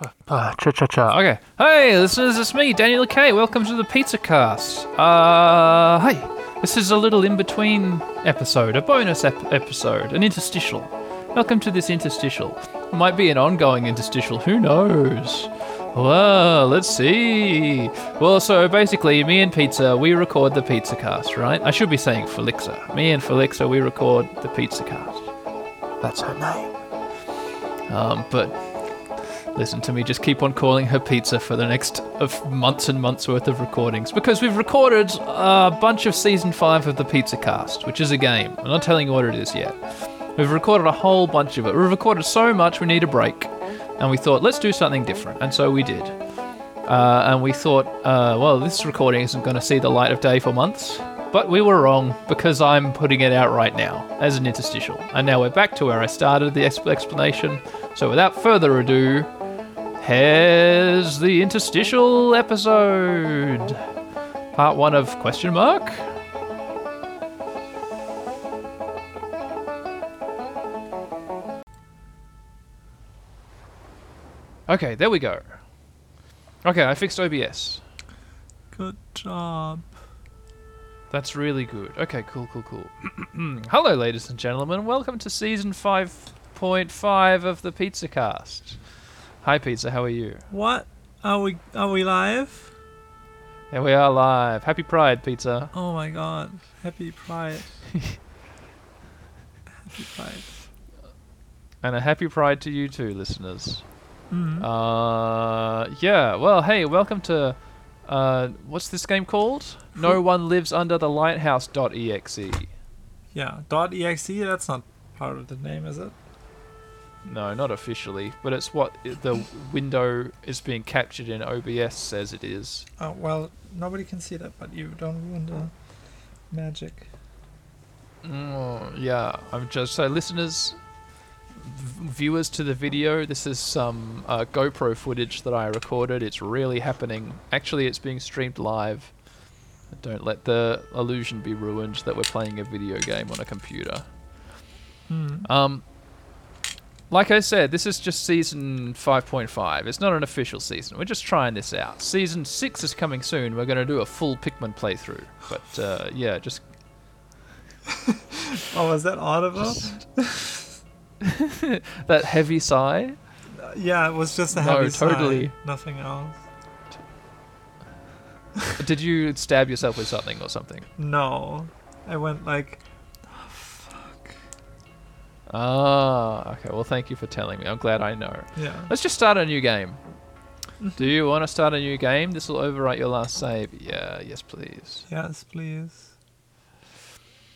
Cha cha cha. Okay. Hey, listeners, it's me, Daniel K. Welcome to the Pizza Cast. Uh, hey, this is a little in between episode, a bonus ep- episode, an interstitial. Welcome to this interstitial. Might be an ongoing interstitial, who knows? Well, let's see. Well, so basically, me and Pizza, we record the Pizza Cast, right? I should be saying Felixa. Me and Felixa, we record the Pizza Cast. That's her name. Um, but listen to me, just keep on calling her pizza for the next of months and months worth of recordings because we've recorded a bunch of season five of the Pizza Cast, which is a game. I'm not telling you what it is yet. We've recorded a whole bunch of it. We've recorded so much we need a break, and we thought let's do something different, and so we did. Uh, and we thought, uh, well, this recording isn't going to see the light of day for months. But we were wrong because I'm putting it out right now as an interstitial. And now we're back to where I started the exp- explanation. So without further ado, Here's the interstitial episode. Part one of question mark. Okay, there we go. Okay, I fixed OBS. Good job. That's really good. Okay, cool, cool, cool. Hello, ladies and gentlemen. Welcome to season 5.5 of the Pizza Cast. Hi, Pizza. How are you? What? Are we are we live? Here we are live. Happy Pride, Pizza. Oh my god. Happy Pride. Happy Pride. And a happy Pride to you too, listeners. Mm. Uh, yeah. Well, hey, welcome to. Uh, what's this game called? No one lives under the lighthouse.exe. yeah. Dot .exe. That's not part of the name, is it? No, not officially, but it's what the window is being captured in OBS says it is. Oh well, nobody can see that, but you don't ruin the magic. Oh, yeah, I'm just so listeners, v- viewers to the video. This is some uh, GoPro footage that I recorded. It's really happening. Actually, it's being streamed live. Don't let the illusion be ruined that we're playing a video game on a computer. Hmm. Um, like I said, this is just season 5.5. It's not an official season. We're just trying this out. Season 6 is coming soon. We're going to do a full Pikmin playthrough. But uh, yeah, just Oh, was that audible? that heavy sigh. Yeah, it was just a No, heavy sigh, totally. Nothing else. Did you stab yourself with something or something? No, I went like. "Oh. Ah, okay. Well, thank you for telling me. I'm glad I know. Yeah. Let's just start a new game. Do you want to start a new game? This will overwrite your last save. Yeah, yes, please. Yes, please.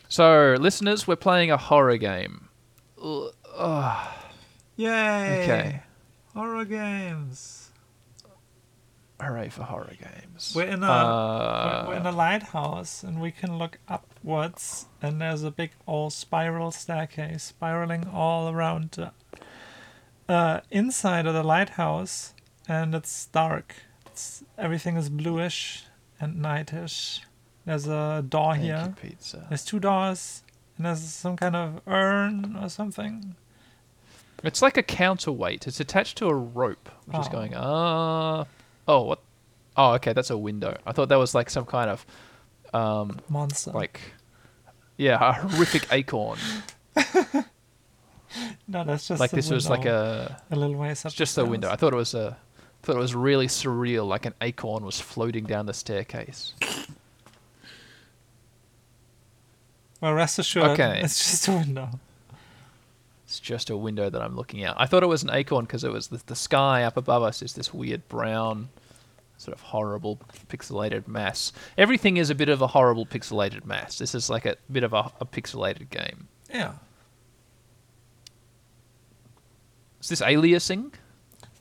So, listeners, we're playing a horror game. Ugh, Yay! okay. Horror games. Hooray for horror games. We're in a Uh, we're in a lighthouse and we can look upwards and there's a big old spiral staircase spiraling all around the uh, inside of the lighthouse and it's dark. It's, everything is bluish and nightish. There's a door thank here. you, pizza. There's two doors and there's some kind of urn or something. It's like a counterweight. It's attached to a rope, which is Oh. going, ah. Oh, what? Oh, okay, that's a window. I thought that was like some kind of, um, Monster. like, yeah, a horrific acorn. no, that's just like this was like a, a little ways up. it's just a window. I thought it was a, thought it was really surreal, like an acorn was floating down the staircase. Well, rest assured, Okay. it's just a window. It's just a window that I'm looking out. I thought it was an acorn because it was the, the sky up above us is this weird brown, sort of horrible pixelated mass. Everything is a bit of a horrible pixelated mass. This is like a bit of a, a pixelated game. Yeah. Is this aliasing?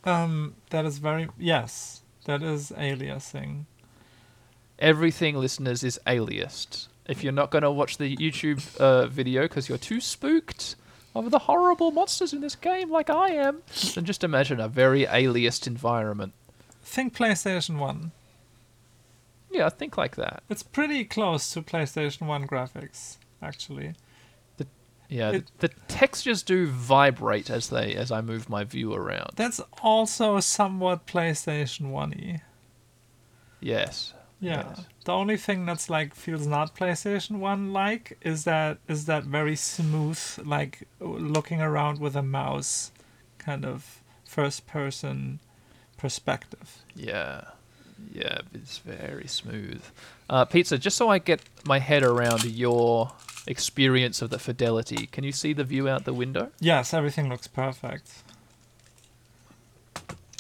Um, that is very yes. That is aliasing. Everything, listeners, is aliased. If you're not going to watch the YouTube uh, video because you're too spooked of the horrible monsters in this game like I am, then just imagine a very aliased environment. Think PlayStation One. Yeah, I think like that. It's pretty close to PlayStation One graphics, actually. The- Yeah, It- the, the textures do vibrate as they as I move my view around. That's also somewhat PlayStation One y. Yes. Yeah. Yes. The only thing that's like feels not PlayStation One like is that is that very smooth like looking around with a mouse kind of first person perspective. Yeah. Yeah, it's very smooth. Uh, Pizza, just so I get my head around your experience of the fidelity, can you see the view out the window? Yes, everything looks perfect.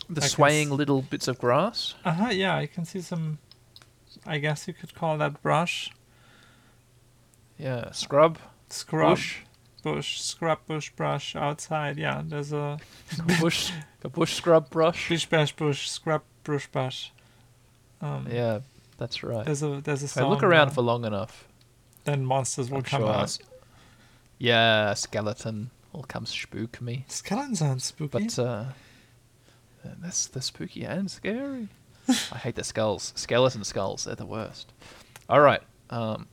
The I swaying s- little bits of grass? Uh huh. Yeah, I can see some. I guess you could call that brush, Yeah. Scrub? scrub, Bush? Bush, scrub, bush, brush outside. Yeah, there's a bush? A bush scrub brush? bish, bash, bush, scrub, brush, brush. Um, Yeah, that's right. There's a there's a If I look around there. for long enough, then monsters will I'm come sure out. Yeah, skeleton will come spook me. Skeletons aren't spooky. But uh, that's the spooky and scary. I hate the skulls. Skeleton skulls, they're the worst. All right. Um,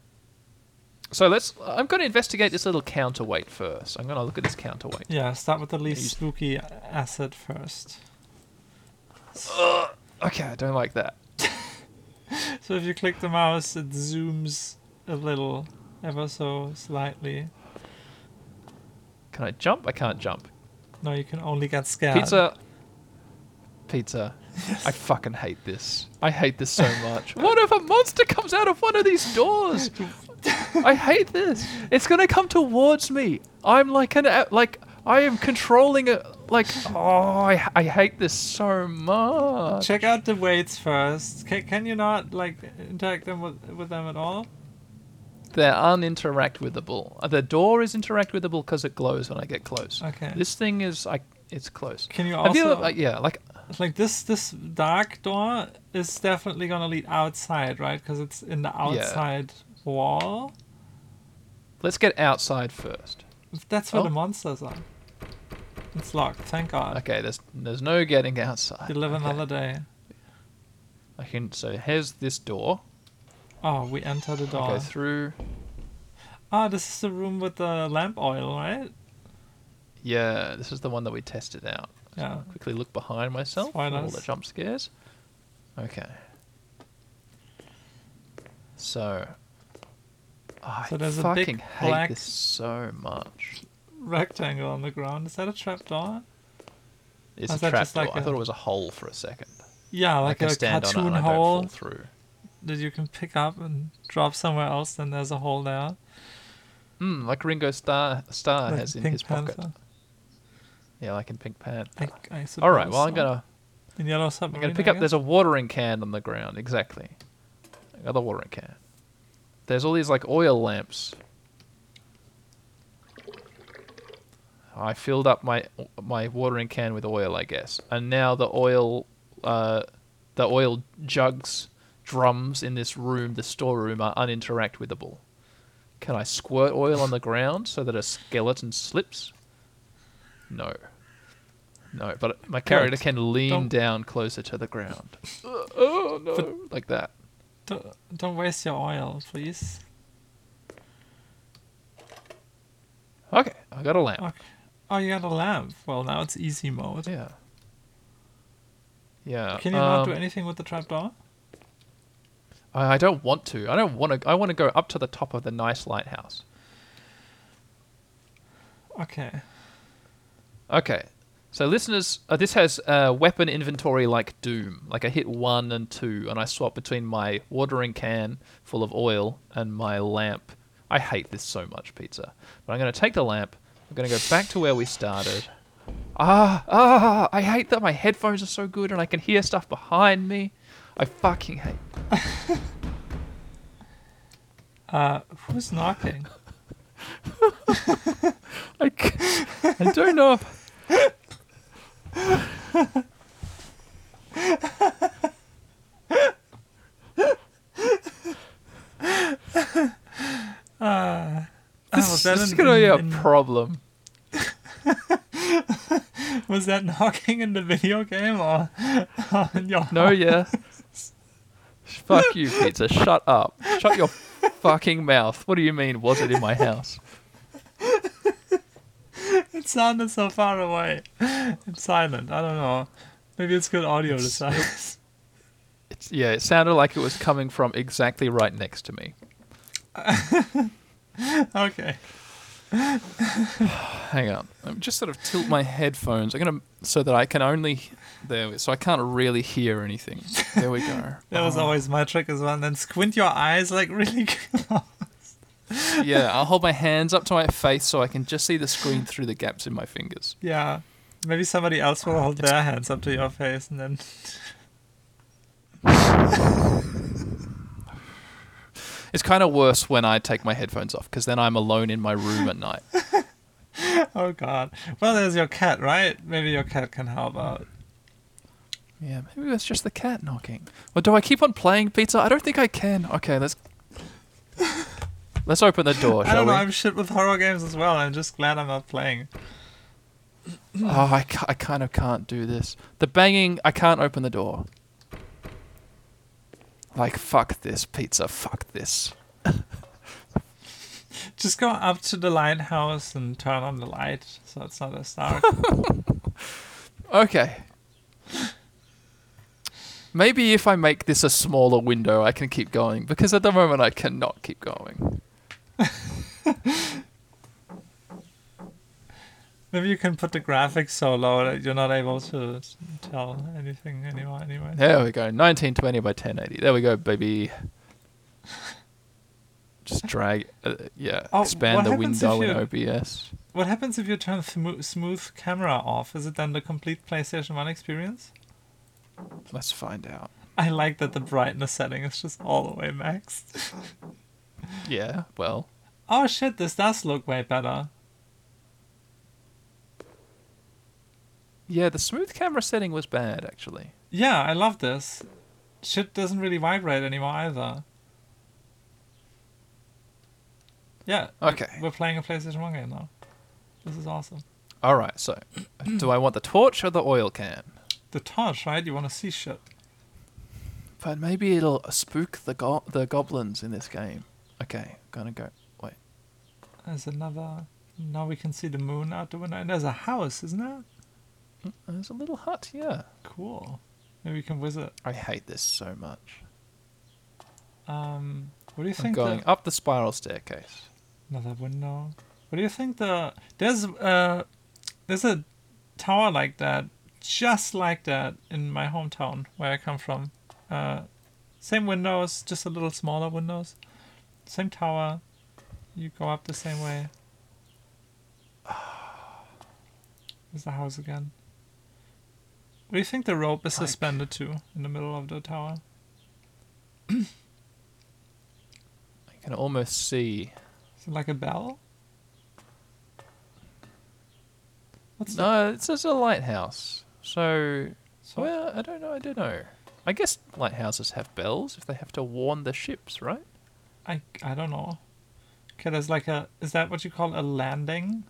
so let's. I'm going to investigate this little counterweight first. I'm going to look at this counterweight. yeah, start with the least spooky acid first. Okay, I don't like that. So if you click the mouse, it zooms a little, ever so slightly. Can I jump? I can't jump. No, you can only get scared. Pizza. Pizza. I fucking hate this. I hate this so much. what if a monster comes out of one of these doors? I hate this. It's gonna come towards me. I'm like an like I am controlling it. Like oh, I, I hate this so much. Check out the weights first. Can, can you not like interact them with, with them at all? They're uninteract withable. Uh, The door is interact withable because it glows when I get close. Okay. This thing is like It's close. Can you Have also you like yeah like like this this dark door is definitely gonna lead outside, right? Because it's in the outside wall. let's get outside first. That's where Oh. the monsters are. It's locked. Thank God. Okay, there's there's no getting outside. You live Okay. another day. I can so here's this door. Oh, we enter the door. go through. Ah, this is the room with the lamp oil, right? Yeah, this is the one that we tested out. So Yeah. I'll quickly look behind myself for all the jump scares. Okay. So. I So there's a big fucking hate black- this so much. Rectangle on the ground. Is that a trap door? It's Is a that trap just door. like I a- thought it was a hole for a second. Yeah, I like a stand on it cartoon I hole fall through. that you can pick up and drop somewhere else. Then there's a hole there. Mm, like Ringo Starr, Star like has in Pink his pocket. Yeah, like in Pink Panther. I, I All right, well I'm gonna in yellow I'm gonna pick up. There's a watering can on the ground. Exactly. Another watering can. There's all these like oil lamps. I filled up my my watering can with oil, I guess, and now the oil, uh, the oil jugs, drums in this room, the storeroom, are uninteract withable. Can I squirt oil on the ground so that a skeleton slips? No. No, but my character can lean Don't- down closer to the ground. oh no! But- like that. Don't, don't waste your oil, please. Okay, I got a lamp. Okay. Oh, you got a lamp. Well, now it's easy mode. Yeah. Yeah. Can you not do um, anything with the trapdoor? I, I don't want to. I don't want to. I want to go up to the top of the nice lighthouse. Okay. Okay. So listeners, uh, this has uh, weapon inventory like Doom. Like I hit one and two, and I swap between my watering can full of oil and my lamp. I hate this so much, pizza. But I'm going to take the lamp. I'm going to go back to where we started. Ah, ah! I hate that my headphones are so good and I can hear stuff behind me. I fucking hate. Uh, who's knocking? I, c- I don't know. If, Uh, this, was is in- going to be a problem. was that knocking in the video game or, in your No, yeah. Fuck you, pizza. Shut up. Shut your fucking mouth. What do you mean? Was it in my house? It sounded so far away. It's silent. I don't know. Maybe it's good audio to size. It's, yeah, it sounded like it was coming from exactly right next to me. okay. Hang on. I'm just sort of tilt my headphones. I'm gonna so that I can only there. we- So I can't really hear anything. There we go. That was uh-huh. always my trick as well. And then squint your eyes like really close. Yeah, I'll hold my hands up to my face so I can just see the screen through the gaps in my fingers. Yeah. Maybe somebody else will hold their hands up to your face and then. It's kind of worse when I take my headphones off because then I'm alone in my room at night. Oh god. Well, there's your cat, right? Maybe your cat can help out. Yeah, maybe it's just the cat knocking. Or do I keep on playing pizza? I don't think I can. Okay, let's let's open the door, I don't know. we? I'm shit with horror games as well. I'm just glad I'm not playing. Oh, I, ca- I kind of can't do this. The banging, I can't open the door. Like, fuck this pizza, fuck this. Just go up to the lighthouse and turn on the light so it's not as dark. Okay. Maybe if I make this a smaller window, I can keep going, because at the moment I cannot keep going. Maybe you can put the graphics so low that you're not able to tell anything anymore. Anyway. There we go, 1920 by 1080. There we go, baby. Just drag, uh, yeah, Oh, expand the window in OBS. What happens if you turn smo- smooth camera off? Is it then the complete PlayStation 1 experience? Let's find out. I like that the brightness setting is just all the way maxed. Yeah, well, oh shit, this does look way better. yeah, the smooth camera setting was bad, actually. Yeah, I love this. Shit doesn't really vibrate anymore either. Yeah, Okay. we're playing a PlayStation 1 game now. This is awesome. All right, so do I want the torch or the oil can? The torch, right? You want to see shit. But maybe it'll spook the go- the goblins in this game. Okay, gonna go. Wait, There's another. Now we can see the moon out the window. And there's a house, isn't there? there's a little hut yeah. Cool. Maybe we can visit. I hate this so much. Um, what do you think? I'm going the, up the spiral staircase. Another window. What do you think the there's uh there's a tower like that, just like that in my hometown where I come from. Uh, same windows, just a little smaller windows. Same tower. You go up the same way. There's the house again. What do you think the rope is suspended to in the middle of the tower? I can almost see. Is it like a bell? What's No, it's just a lighthouse. So, so well, I don't know. I don't know. I guess lighthouses have bells if they have to warn the ships, right? I I don't know. Okay, there's like a is that what you call a landing?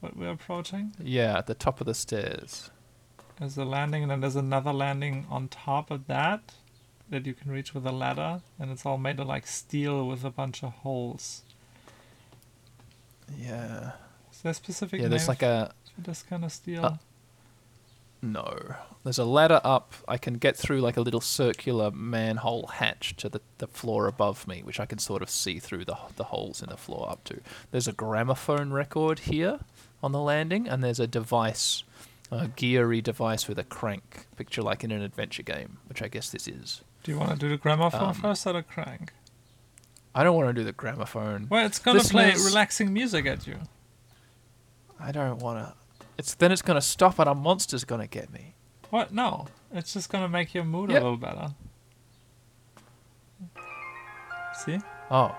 What we're approaching? Yeah, at the top of the stairs. There's a landing and then there's another landing on top of that that you can reach with a ladder and it's all made of like steel with a bunch of holes. Yeah. Is there a specific Yeah, there's like a for this kind of steel? Uh, No. There's a ladder up. I can get through like a little circular manhole hatch to the, the floor above me, which I can sort of see through the, the holes in the floor up to. There's a gramophone record here on the landing, and there's a device, a geary device with a crank, picture like in an adventure game, which I guess this is. do you want to do the gramophone um, first or the crank? I don't want to do the gramophone. Well, it's gonna play relaxing music at you. I don't want to. It's then it's gonna stop and a monster's gonna get me. What? No, it's just gonna make your mood Yep. a little better. See, Oh,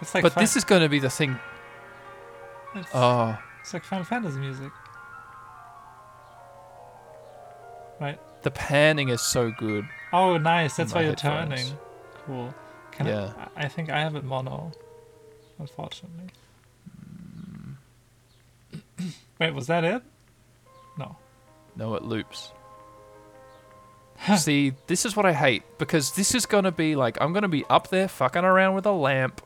it's like but this is gonna be the thing. it's, Oh, it's like Final Fantasy music, right? the panning is so good. Oh, nice. That's why you're headphones. turning. Cool. Can Yeah. I, I think I have it mono, unfortunately. Wait, was that it? No. No, it loops. See, this is what I hate because this is gonna be like I'm gonna be up there fucking around with a lamp,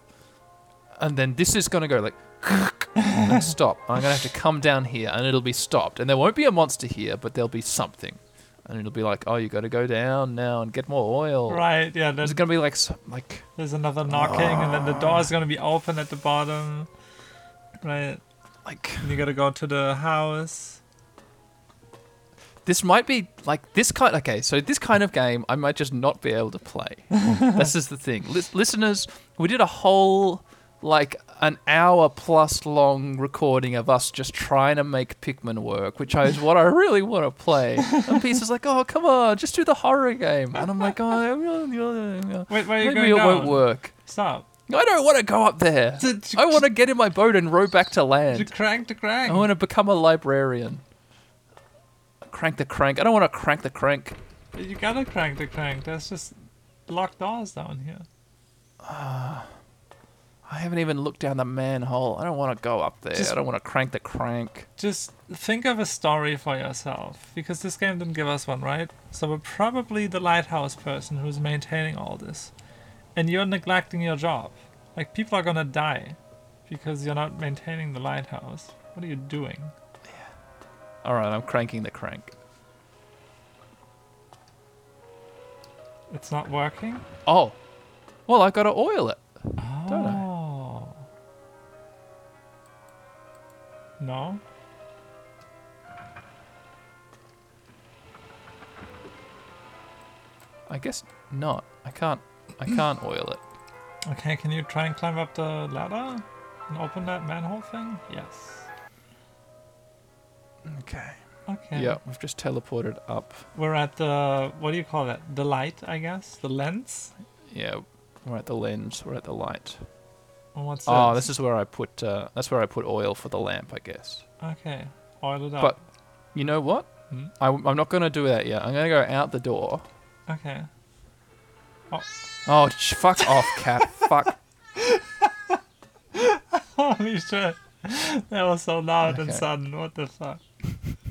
and then this is gonna go like, stop. I'm gonna have to come down here, and it'll be stopped, and there won't be a monster here, but there'll be something, and it'll be like, oh, you got to go down now and get more oil. Right, yeah, There's gonna be like, some, like, there's another knocking, and then the door's gonna be open at the bottom. Right, like and you gotta go to the house. this might be like this kind. Okay, so this kind of game, I might just not be able to play. this is the thing, Lis- listeners. We did a whole like an hour plus long recording of us just trying to make Pikmin work, which is what I really want to play. And Pizza's like, "Oh, come on, just do the horror game," and I'm like, "Oh, Wait, where are you maybe going it won't work." Stop. I don't want to go up there. To- to- I want to get in my boat and row back to To land. crank, to crank. I want to become a librarian. Crank the crank. I don't want to crank the crank. You gotta crank the crank. There's just locked doors down here. Ah. I haven't even looked down the manhole. I don't want to go up there. Just- I don't want to crank the crank. Just think of a story for yourself, because this game didn't give us one, right? So we're probably the lighthouse person who's maintaining all this, and you're neglecting your job. Like people are gonna die because you're not maintaining the lighthouse. What are you doing? All right, I'm cranking the crank. It's not working. Oh, well, I got to oil it. Oh. Don't I? Oh. No. I guess not. I can't. I can't oil it. Okay, can you try and climb up the ladder and open that manhole thing? Yes. Okay. Okay. Yeah, we've just teleported up. We're at the what do you call that? The light, I guess. The lens. Yeah, we're at the lens. We're at the light. What's Oh, that? this is where I put. Uh, that's where I put oil for the lamp, I guess. Okay. Oil it up. But you know what? Hmm? I, I'm not gonna do that yet. I'm gonna go out the door. Okay. Oh, Oh, sh- fuck off, cat. fuck. Holy shit. That was so loud and sudden. What the fuck?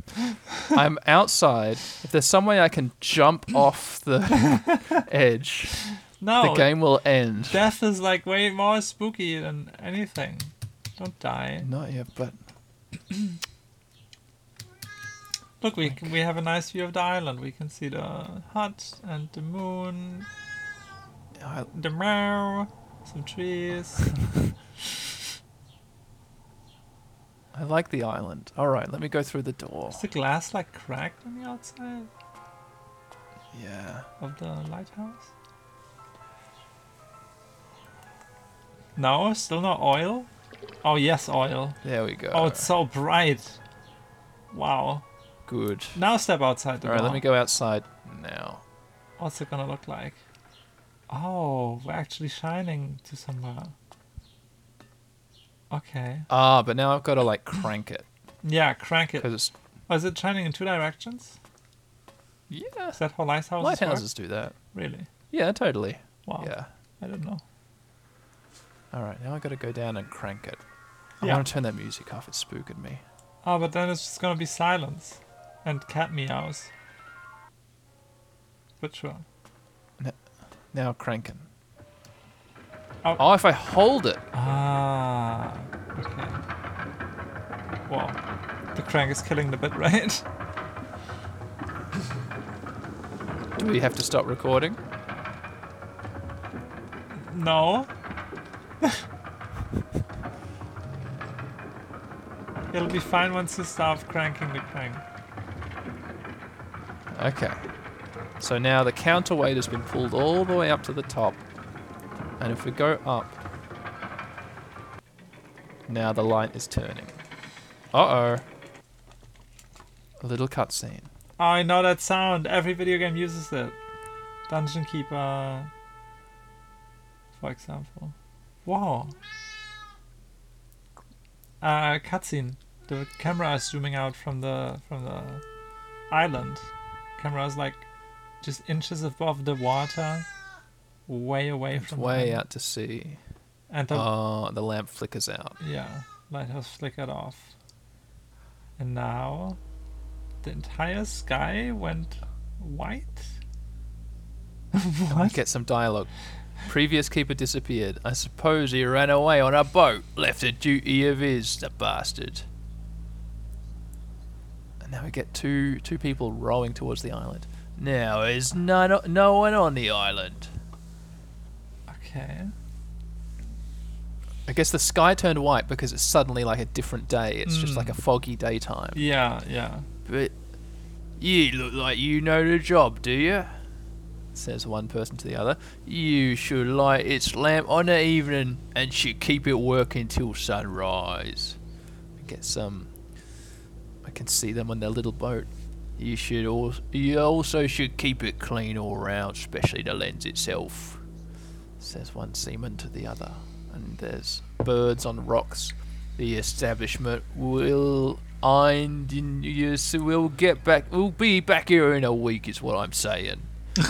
I'm outside. If there's some way I can jump off the edge, No. the game will end. Death is like way more spooky than anything. Don't die. Not yet, but Look, we we have a nice view of the island. We can see the hut and the moon, Meow, some trees. I like the island. All right, let me go through the door. Is the glass like cracked on the outside Yeah. of the lighthouse? No, still no oil. Oh yes, oil. There we go. Oh, it's so bright. Wow. good. Now step outside the All right, door. let me go outside now. What's it gonna look like? Oh, we're actually shining to somewhere. Okay. Ah, but now I've got to like crank it Yeah, crank it. because it's Oh, is it shining in two directions? yeah. Is that how lighthouses work? Lighthouses do that. Really? Yeah, totally. Wow. Yeah. I don't know. All right, now I got to go down and crank it. I Yeah. want to turn that music off. It's spooking me. Oh, but then it's just gonna be silence and cat meows. But sure. Now cranking. Oh. Oh, if I hold it. Ah. Okay. Wow. The crank is killing the bit, right? Do we have to stop recording? No. It'll be fine once you stop cranking the crank. Okay. So now the counterweight has been pulled all the way up to the top. And if we go up, now the light is turning. Uh oh. A little cutscene. Oh, I know that sound. Every video game uses it. Dungeon Keeper, for example. Wow. Uh, cutscene. The camera is zooming out from the from the island. Camera is like just inches above the water, way away It's from the way out to sea. And the Oh, the lamp flickers out. Yeah, lighthouse flickered off. And now the entire sky went white. What? get some dialogue? Previous keeper disappeared. I suppose he ran away on a boat. Left a duty of his, the bastard. And now we get two two people rowing towards the island. Now is none, no one on the island. Okay. I guess the sky turned white because it's suddenly like a different day. It's just like a Mm. foggy daytime. Yeah, yeah. But you look like you know the job, do you? Says one person to the other. You should light its lamp on the evening and should keep it working till sunrise. I get some. I can see them on their little boat. You should also. You also should keep it clean all round, especially the lens itself. Says one seaman to the other. And there's birds on rocks. The establishment will and we'll get back. We'll be back here in a week, is what I'm saying.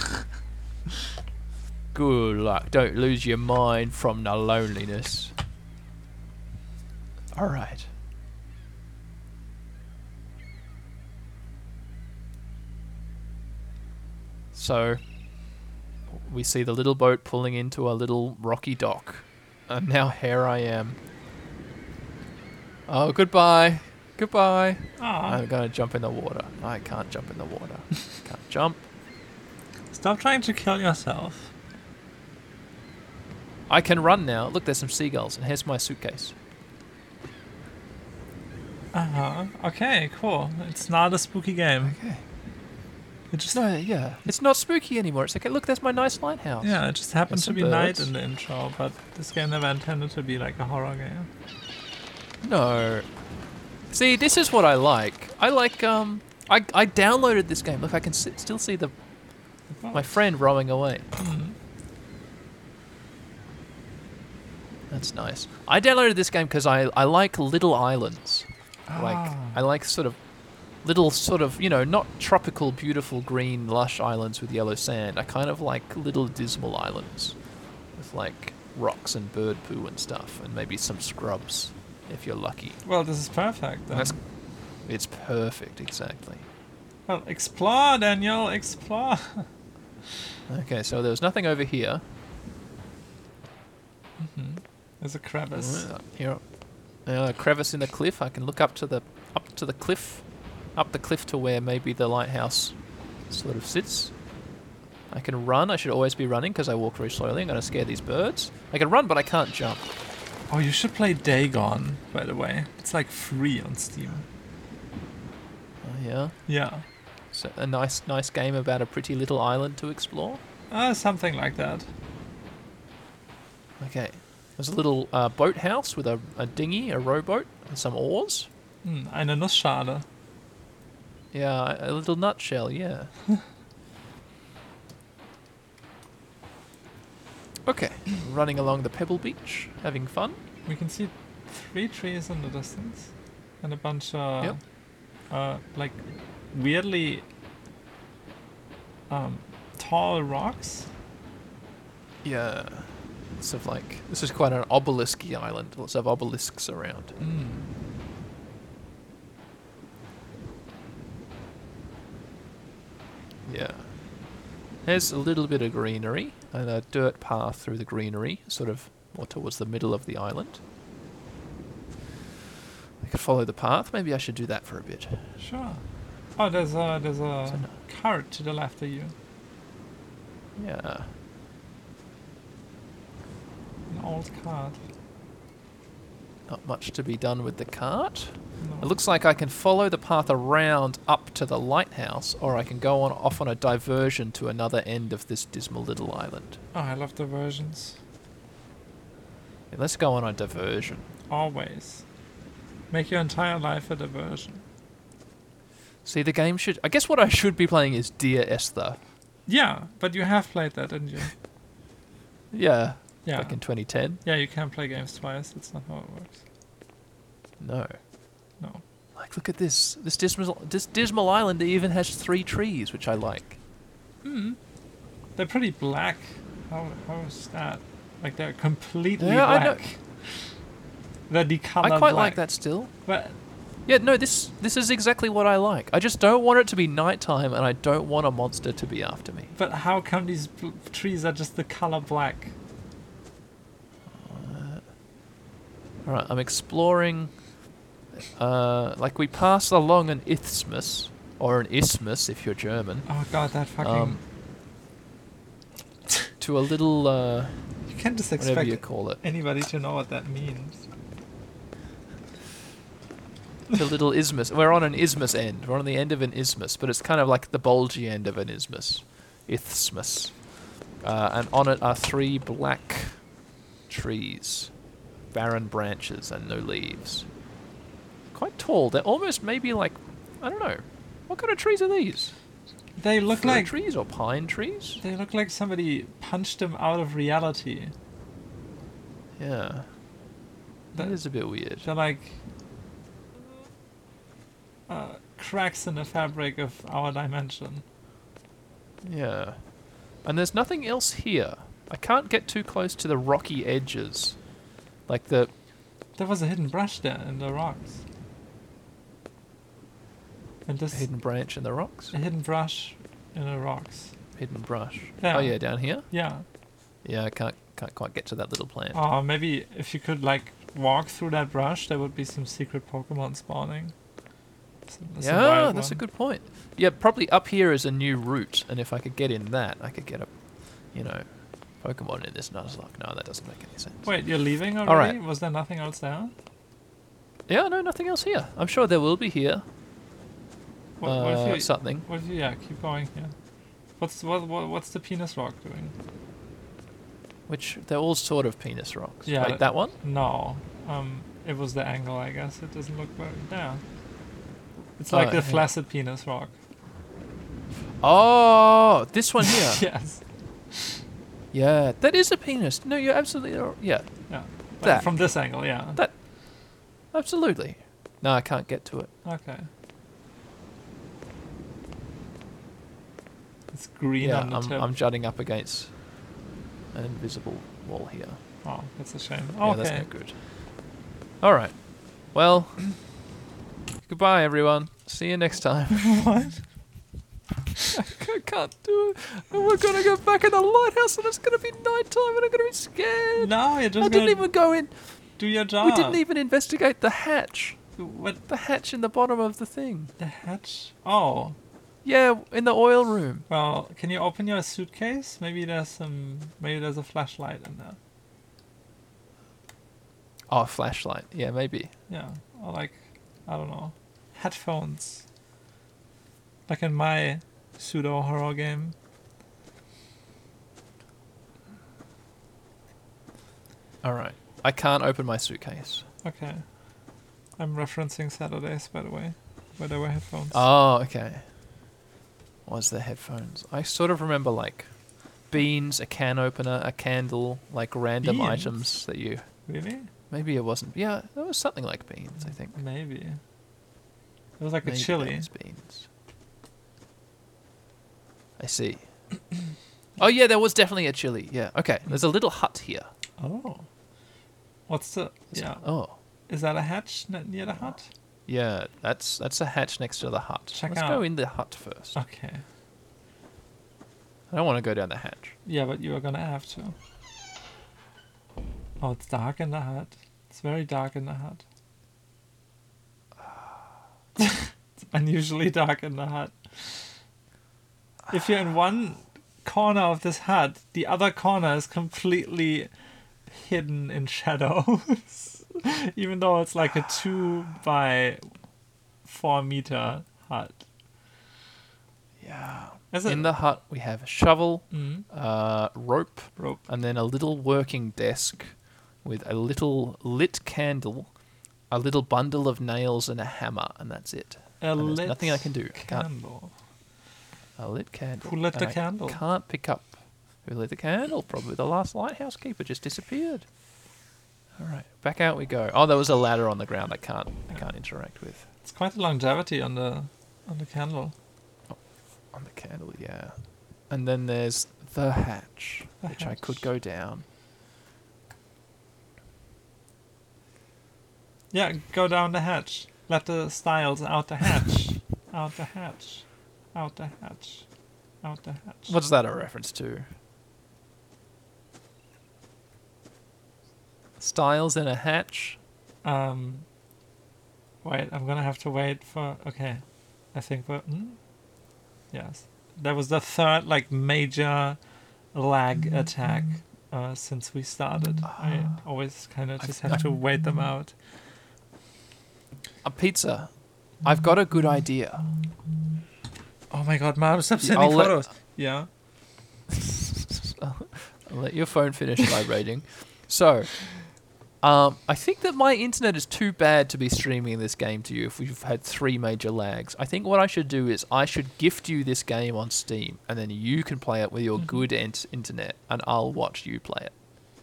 Good luck. Don't lose your mind from the loneliness. All right. So, we see the little boat pulling into a little rocky dock. And now here I am. Oh, goodbye. Goodbye. Ah, I'm gonna jump in the water. I can't jump in the water. can't jump. stop trying to kill yourself. I can run now. Look, there's some seagulls, and here's my suitcase. Uh huh. Okay, cool. It's not a spooky game. Okay. It just No, yeah. It's not spooky anymore. It's okay. Look, there's my nice lighthouse. yeah, it just happened to be night in the intro, but this game never intended to be like a horror game. No. See, this is what I like. I like, um... I, I downloaded this game. Look, I can still see the my friend rowing away. Hmm. That's nice. I downloaded this game because I, I like little islands. Like, Ah. I like sort of little, sort of, you know, not tropical, beautiful, green, lush islands with yellow sand. I kind of like little dismal islands with like rocks and bird poo and stuff, and maybe some scrubs if you're lucky. Well, this is perfect. Then. That's it's perfect, exactly. Well, explore, Daniel, explore. Okay, so there's nothing over here. There's a crevice. Uh, Here, uh, a crevice in the cliff. I can look up to the up to the cliff, up the cliff to where maybe the lighthouse sort of sits. I can run. I should always be running because I walk very slowly. I'm going to scare these birds. I can run, but I can't jump. Oh, you should play Dagon, by the way. It's like free on Steam. Oh, yeah, Yeah. so a nice, nice game about a pretty little island to explore. Uh, something like that. Okay, there's a little uh, boathouse with a, a dinghy, a rowboat, and some oars. Hm, eine Nussschale. Yeah, a little nutshell. Yeah. okay, running along the pebble beach, having fun. We can see three trees in the distance, and a bunch of Yep. uh, like weirdly um, tall rocks. Yeah. Sort of like this is quite an obelisky island. Lots of obelisks around. Mm. Yeah. There's a little bit of greenery and a dirt path through the greenery, sort of more towards the middle of the island. I could follow the path. Maybe I should do that for a bit. Sure. Oh, there's a there's a So no- cart to the left of you. Yeah. An old cart. Not much to be done with the cart. It looks like I can follow the path around up to the lighthouse, or I can go on off on a diversion to another end of this dismal little island. Oh, I love diversions. Yeah, let's go on a diversion. Always. Make your entire life a diversion. See, the game should. I guess what I should be playing is Dear Esther. Yeah, but you have played that, didn't you? Yeah. Yeah. Back in 2010. Yeah, you can't play games twice. That's not how it works. No. No. Like, look at this. This dismal, this dismal island even has three trees, which I like. Hmm. They're pretty black. How, how is that? Like, they're completely yeah, black. I know. They're decolored. I quite black. like that still. But yeah, no, this this is exactly what I like. I just don't want it to be nighttime, and I don't want a monster to be after me. But how come these trees are just the color black? Uh, all right, I'm exploring uh, like we pass along an isthmus, or an isthmus if you're German, Oh god, that fucking. um, to a little, uh, you can't just whatever you expect call it, anybody to know what that means. the little isthmus. We're on an isthmus end. We're on the end of an isthmus, but it's kind of like the bulgy end of an isthmus, isthmus. Uh, and on it are three black trees, barren branches and no leaves. Quite tall. They're almost maybe like, I don't know, what kind of trees are these? They look Fir like trees or pine trees? they look like somebody punched them out of reality. Yeah, that That- is a bit weird. They're like uh, cracks in the fabric of our dimension. Yeah. And there's nothing else here. I can't get too close to the rocky edges. Like the There was a hidden brush there in the rocks. And this hidden branch in the rocks. a hidden brush in the rocks. Hidden brush. Yeah. Oh yeah, down here. Yeah. Yeah, I can't can't quite get to that little plant. Oh, maybe if you could like walk through that brush, there would be some secret Pokemon spawning. Some- yeah, that's a good point. Yeah, probably up here is a new route, and if I could get in that, I could get a, you know, Pokemon in this Nuzlocke. No, that doesn't make any sense. Wait, you're leaving already? All right. Was there nothing else there? Yeah, no, nothing else here. I'm sure there will be here. What, what uh, something. What if? Yeah, keep going here. What's what, what what's the penis rock doing? Which they're all sort of penis rocks. Yeah, Wait, that one? No, um, it was the angle, I guess. It doesn't look very. Yeah. It's Oh, like the yeah. flaccid penis rock. Oh, this one here. yes. yeah, that is a penis. No, you're absolutely r- yeah, Yeah. That. From this angle, yeah. That- absolutely. No, I can't get to it. Okay. It's green yeah, on the I'm, tip. I'm jutting up against an invisible wall here. oh, that's a shame. Yeah, that's okay. not good. All right. Well, goodbye, everyone. See you next time. what? I can't do it. And we're gonna go back in the lighthouse, and it's gonna be nighttime, and I'm gonna be scared. No, you're just I didn't even go in. do your job. We didn't even investigate the hatch. What The hatch in the bottom of the thing. the hatch? Oh, Yeah, in the oil room. well, can you open your suitcase? Maybe there's some. Maybe there's a flashlight in there. Oh, flashlight. Yeah, maybe. Yeah, or like, I don't know, headphones. Like in my pseudo horror game. All right. I can't open my suitcase. Okay. I'm referencing Saturdays, by the way, where there were headphones. Oh, okay. Was the headphones? I sort of remember like beans, a can opener, a candle, like random Beans? items that you. Really? Maybe it wasn't. Yeah, there was something like beans. I think. Maybe. It was like Maybe a chili. beans. I see. oh yeah, there was definitely a chili. Yeah. Okay. There's a little hut here. Oh. What's the? It- Yeah. Oh. Is that a hatch near the hut? Yeah, that's that's a hatch next to the hut. Check Let's go in the hut first. Okay. I don't want to go down the hatch. Yeah, but you are gonna have to. Oh, it's dark in the hut. It's very dark in the hut. it's unusually dark in the hut. If you're in one corner of this hut, the other corner is completely hidden in shadows. Even though it's like a two by four meter hut. Yeah. Is it In the hut, we have a shovel, Mm, uh, rope, rope? and then a little working desk with a little lit candle, a little bundle of nails, and a hammer, and that's it. A And lit nothing I can do. Can't- Candle. A lit candle. Who lit and the I candle? Can't pick up. Who lit the candle? Probably the last lighthouse keeper just disappeared. All right, back out we go. Oh, there was a ladder on the ground. I can't. I can't interact with It's quite a longevity on the on the candle. Oh, on the candle. Yeah, and then there's the hatch, The which I could go down. Yeah, go down the hatch. Let the styles out the hatch. out the hatch. Out the hatch. Out the hatch. What's that a reference to? Styles in a hatch. Um. Wait, I'm gonna have to wait for. Okay, I think we're. Hmm? Yes, that was the third like major lag attack uh, since we started. I always kind of just th- have to wait them out. A pizza. I've got a good idea. Oh my god, Mom, stop sending I'll let- photos. yeah. I'll let your phone finish vibrating. So, um, I think that my internet is too bad to be streaming this game to you if we've had three major lags. I think what I should do is I should gift you this game on Steam, and then you can play it with your good int- internet, and I'll watch you play it.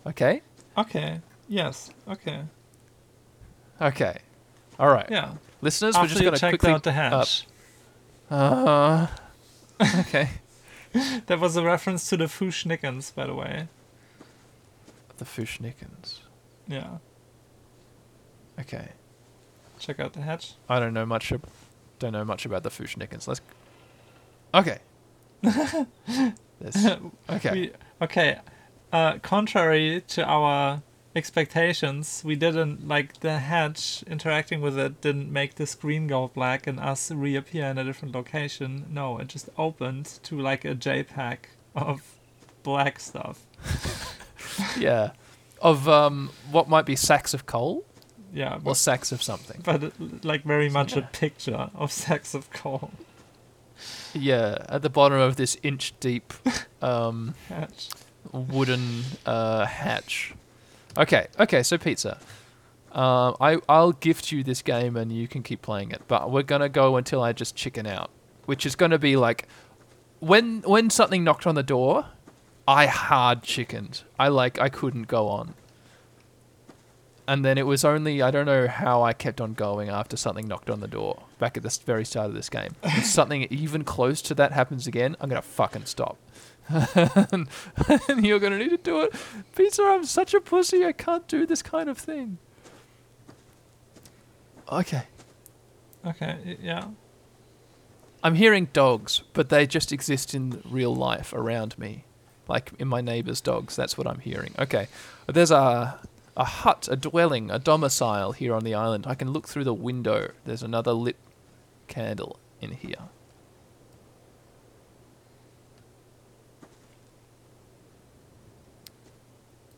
Okay? Okay. Yes. Okay. Okay. All right. Yeah. Listeners, we're just going to quickly. out the hatch. Uh, okay. That was a reference to the Fu-Schnickens, by the way. The Fu-Schnickens. Yeah. Okay. Check out the hatch. I don't know much. Ab- don't know much about the Fu-Schnickens. Let's. Okay. This. Okay. We, okay. Uh, contrary to our expectations, we didn't like the hatch interacting with it didn't make the screen go black and us reappear in a different location. No, it just opened to like a JPEG of black stuff. yeah. Of um, what might be sacks of coal Yeah, or but, sacks of something. but like very much yeah. a picture of sacks of coal Yeah, at the bottom of this inch deep um, hatch. wooden uh, hatch. Okay, okay, so pizza. Um, I I'll gift you this game and you can keep playing it, but we're gonna go until I just chicken out, which is gonna be like when when something knocked on the door, I hard chickened. I like I couldn't go on. And then it was only I don't know how I kept on going after something knocked on the door back at the very start of this game. If something even close to that happens again, I'm gonna fucking stop. and you're gonna need to do it. Pizza, I'm such a pussy. I can't do this kind of thing. Okay. Okay, yeah. I'm hearing dogs, but they just exist in real life around me, like in my neighbor's dogs. That's what I'm hearing. Okay, there's a a hut, a dwelling, a domicile here on the island. I can look through the window. There's another lit candle in here.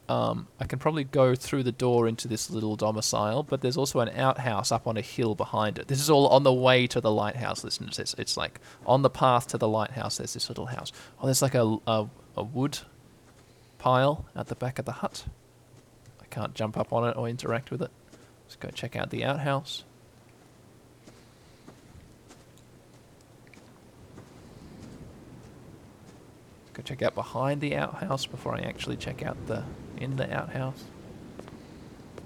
Um, I can probably go through the door into this little domicile, but there's also an outhouse up on a hill behind it. This is all on the way to the lighthouse, listeners. It's, it's like on the path to the lighthouse, there's this little house. Oh, there's like a, a, a wood pile at the back of the hut. I can't jump up on it or interact with it. Let's go check out the outhouse. Go check out behind the outhouse before I actually check out the in the outhouse.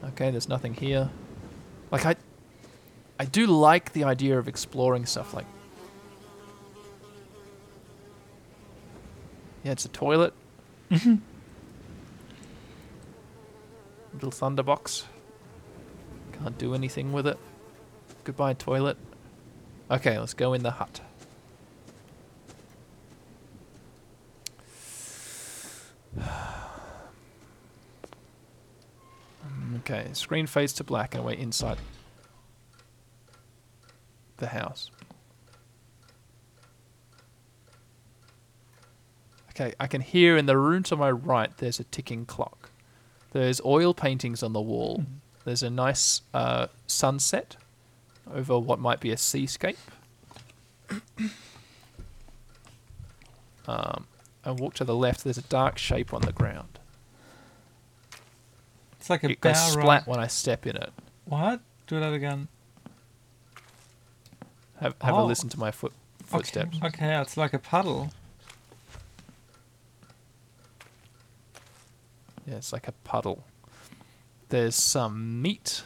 Okay, there's nothing here. Like I I do like the idea of exploring stuff like Yeah, it's a toilet. Mm-hmm. Little thunderbox. Can't do anything with it. Goodbye toilet. Okay, let's go in the hut. Okay, screen fades to black and we're inside the house. Okay, I can hear in the room to my right there's a ticking clock. There's oil paintings on the wall. There's a nice uh, sunset over what might be a seascape. um, I walk to the left, there's a dark shape on the ground. It's like a It goes splat when I step in it. What? Do that again. Have, have a Oh. listen to my foot footsteps. Okay, okay, it's like a puddle. Yeah, it's like a puddle. There's some meat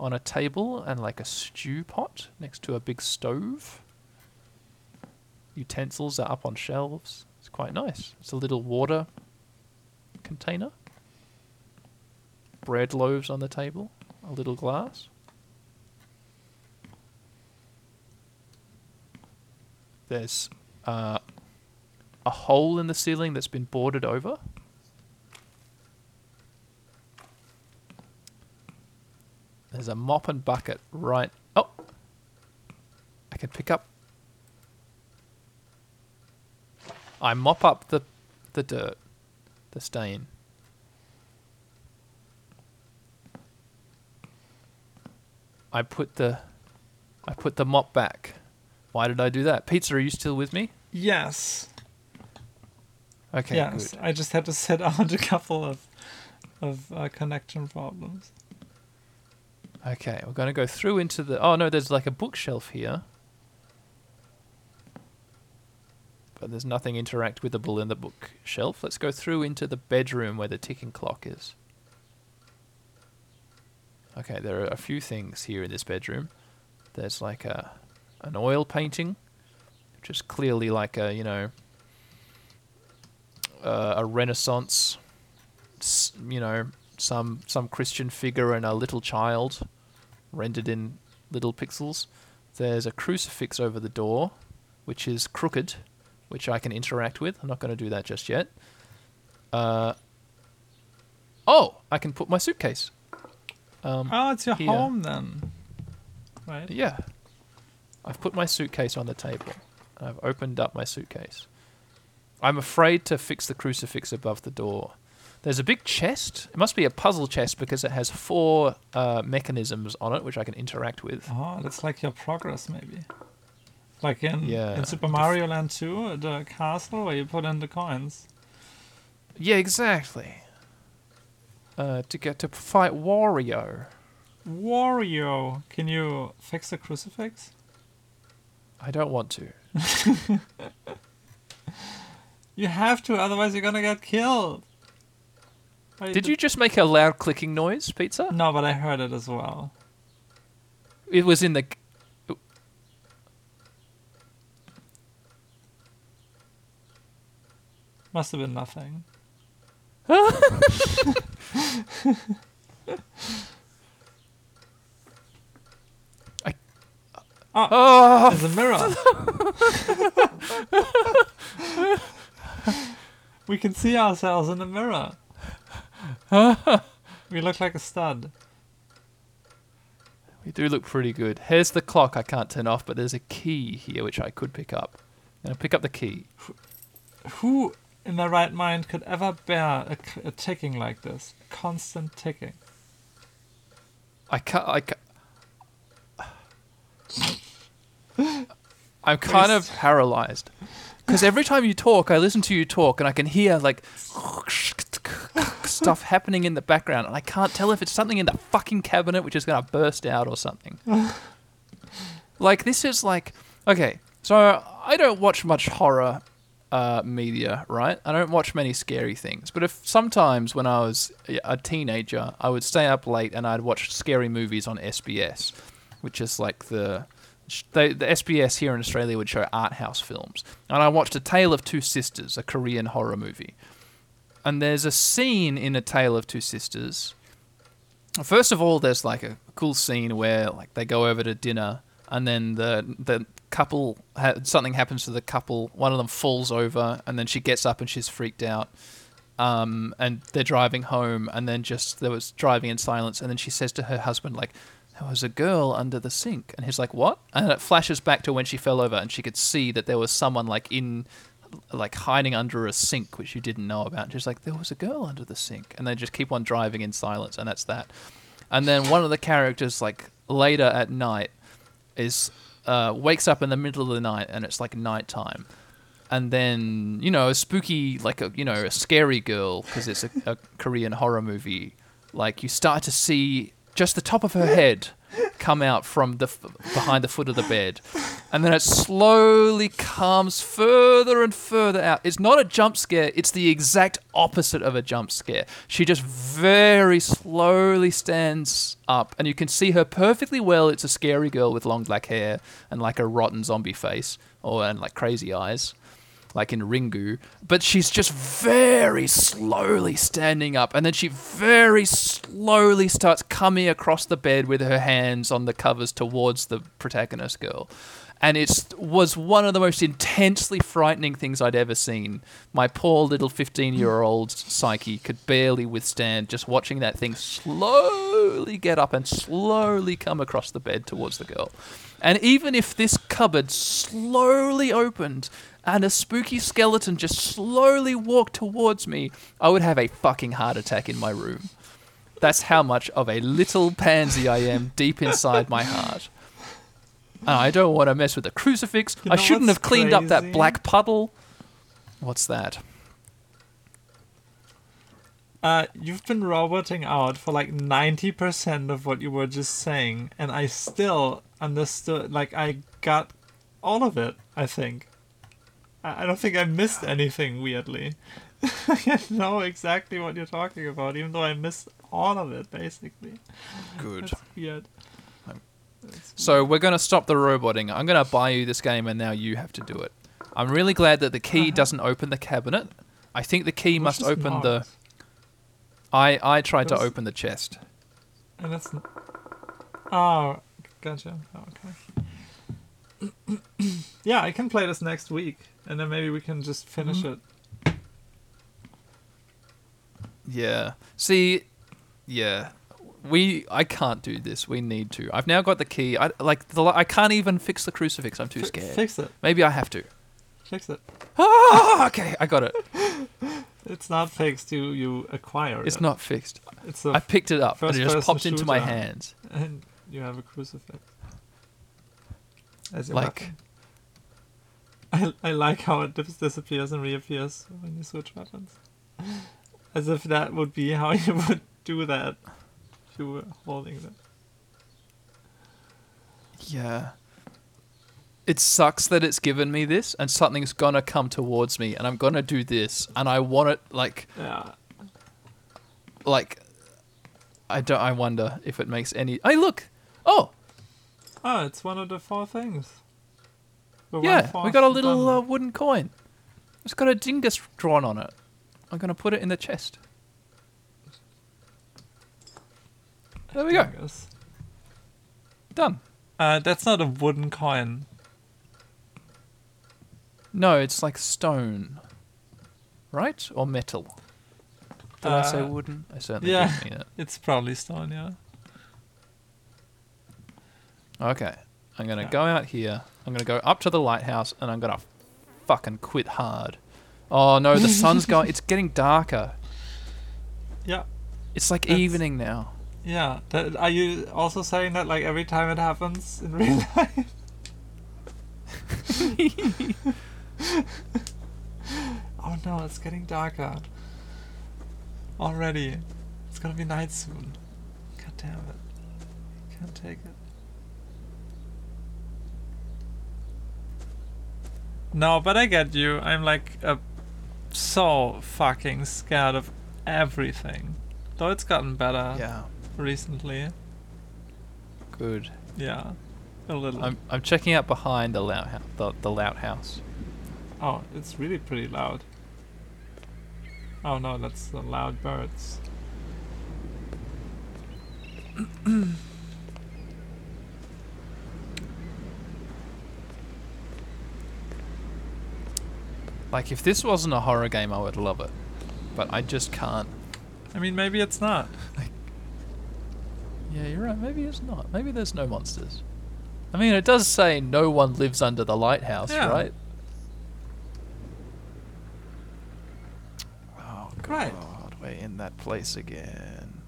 on a table and like a stew pot next to a big stove. Utensils are up on shelves. It's quite nice. It's a little water container. Bread loaves on the table. A little glass. There's uh, a hole in the ceiling that's been boarded over. There's a mop and bucket right. Oh, I can pick up. I mop up the the dirt, the stain. I put the I put the mop back. Why did I do that? Pizza, are you still with me? Yes. Okay, yes. good. I just had to set out a couple of of uh, connection problems. Okay, we're going to go through into the. Oh no, there's like a bookshelf here. But there's nothing interactable in the bookshelf. Let's go through into the bedroom where the ticking clock is. Okay, there are a few things here in this bedroom. There's like a an oil painting, which is clearly like a, you know, uh, a Renaissance, you know, some some Christian figure and a little child rendered in little pixels. There's a crucifix over the door, which is crooked, which I can interact with. I'm not going to do that just yet. Uh, oh, I can put my suitcase. Um, Oh, it's your here. home then. Right? yeah. I've put my suitcase on the table. I've opened up my suitcase. I'm afraid to fix the crucifix above the door. There's a big chest. It must be a puzzle chest because it has four uh, mechanisms on it which I can interact with. Oh, that's like your progress, maybe. Like in, Yeah. in Super Mario Land 2, the castle where you put in the coins. Yeah, exactly. Uh, to get to fight Wario. Wario, can you fix the crucifix? I don't want to. You have to, otherwise you're gonna get killed. Wait, Did you just make a loud clicking noise, Pizza? No, but I heard it as well. It was in the. Must have been nothing. I- Oh, Oh! there's a mirror. we can see ourselves in the mirror. we look like a stud. We do look pretty good. Here's the clock I can't turn off, but there's a key here which I could pick up. I'm gonna pick up the key. Who in their right mind could ever bear a ticking like this? Constant ticking. I can't. I ca I'm kind of paralyzed because every time you talk, I listen to you talk, and I can hear like stuff happening in the background, and I can't tell if it's something in the fucking cabinet which is gonna burst out or something. like this is like okay, so I don't watch much horror uh, media, right? I don't watch many scary things, but if sometimes when I was a teenager, I would stay up late and I'd watch scary movies on SBS, which is like the they, the SBS here in Australia would show art house films, and I watched A Tale of Two Sisters, a Korean horror movie. And there's a scene in A Tale of Two Sisters. First of all, there's like a cool scene where like they go over to dinner, and then the the couple ha- something happens to the couple. One of them falls over, and then she gets up and she's freaked out. Um, and they're driving home, and then just there was driving in silence, and then she says to her husband like, "There was a girl under the sink," and he's like, "What?" And it flashes back to when she fell over, and she could see that there was someone like in like hiding under a sink which you didn't know about. She's like, there was a girl under the sink, and they just keep on driving in silence, and that's that. And then one of the characters, like later at night, is uh, wakes up in the middle of the night, and it's like nighttime. And then you know, a spooky, like a you know, a scary girl because it's a, a Korean horror movie. Like you start to see just the top of her head come out from the behind the foot of the bed, and then it slowly comes further and further out. It's not a jump scare; it's the exact opposite of a jump scare. She just very slowly stands up, and you can see her perfectly well. It's a scary girl with long black hair and like a rotten zombie face, or and like crazy eyes like in Ringu, but she's just very slowly standing up, and then she very slowly starts coming across the bed with her hands on the covers towards the protagonist girl. And it was one of the most intensely frightening things I'd ever seen. My poor little 15 year old psyche could barely withstand just watching that thing slowly get up and slowly come across the bed towards the girl. And even if this cupboard slowly opened and a spooky skeleton just slowly walked towards me, I would have a fucking heart attack in my room. That's how much of a little pansy I am deep inside my heart. And I don't want to mess with the crucifix. You I shouldn't have cleaned up that black puddle. What's that? Uh, you've been roboting out for like 90% of what you were just saying, and I still understood, like, I got all of it, I think. I, don't think I missed anything, weirdly. I know exactly what you're talking about, even though I missed all of it, basically. Good. That's weird. That's So we're going to stop the roboting. I'm going to buy you this game, and now you have to do it. I'm really glad that the key Uh-huh. doesn't open the cabinet. I think the key Which must open the. I I tried to open the chest. And n- Oh, gotcha. Oh, okay. yeah, I can play this next week, and then maybe we can just finish Mhm. it. Yeah. See, yeah. We I can't do this. We need to. I've now got the key. I like the I can't even fix the crucifix. I'm too Fi- scared. Fix it. Maybe I have to. Fix it. Ah, okay, I got it. It's not fixed. You you acquire It's it. It's not fixed. It's a I picked it up and it just popped into my hands. and you have a crucifix. As Like weapon. I I like how it dis- disappears and reappears when you switch weapons. As if that would be how you would do that. If you were holding that. Yeah. It sucks that it's given me this and something's gonna come towards me and I'm gonna do this and I want it like Yeah. like I don't I wonder if it makes any Hey look! Oh! Oh, it's one of the four things. The yeah, we got a little uh, wooden coin. It's got a dingus drawn on it. I'm gonna put it in the chest. There we go. Dingus. Done. Uh, that's not a wooden coin. No, it's like stone. Right? Or metal. Did I say Uh, wooden? I certainly yeah. didn't mean it. It's probably stone, yeah. Okay. I'm gonna Yeah. go out here. I'm gonna go up to the lighthouse and I'm gonna fucking quit hard. Oh no, the sun's going it's getting darker. Yeah. It's like evening now. Yeah. That, are you also saying that like every time it happens in real life? oh no, it's getting darker. Already. It's gonna be night soon. God damn it. Can't take it. No, but I get you. I'm like uh, so fucking scared of everything. Though it's gotten better Yeah. recently. Good. Yeah. A little. I'm I'm checking out behind the loud house, the, the loud house. Oh, it's really pretty loud. Oh no, that's the loud birds. Like if this wasn't a horror game I would love it. But I just can't. I mean, maybe it's not. Yeah, you're right. Maybe it's not. Maybe there's no monsters. I mean, it does say no one lives under the lighthouse, Yeah. right? Oh, oh god, Right. we're in that place again.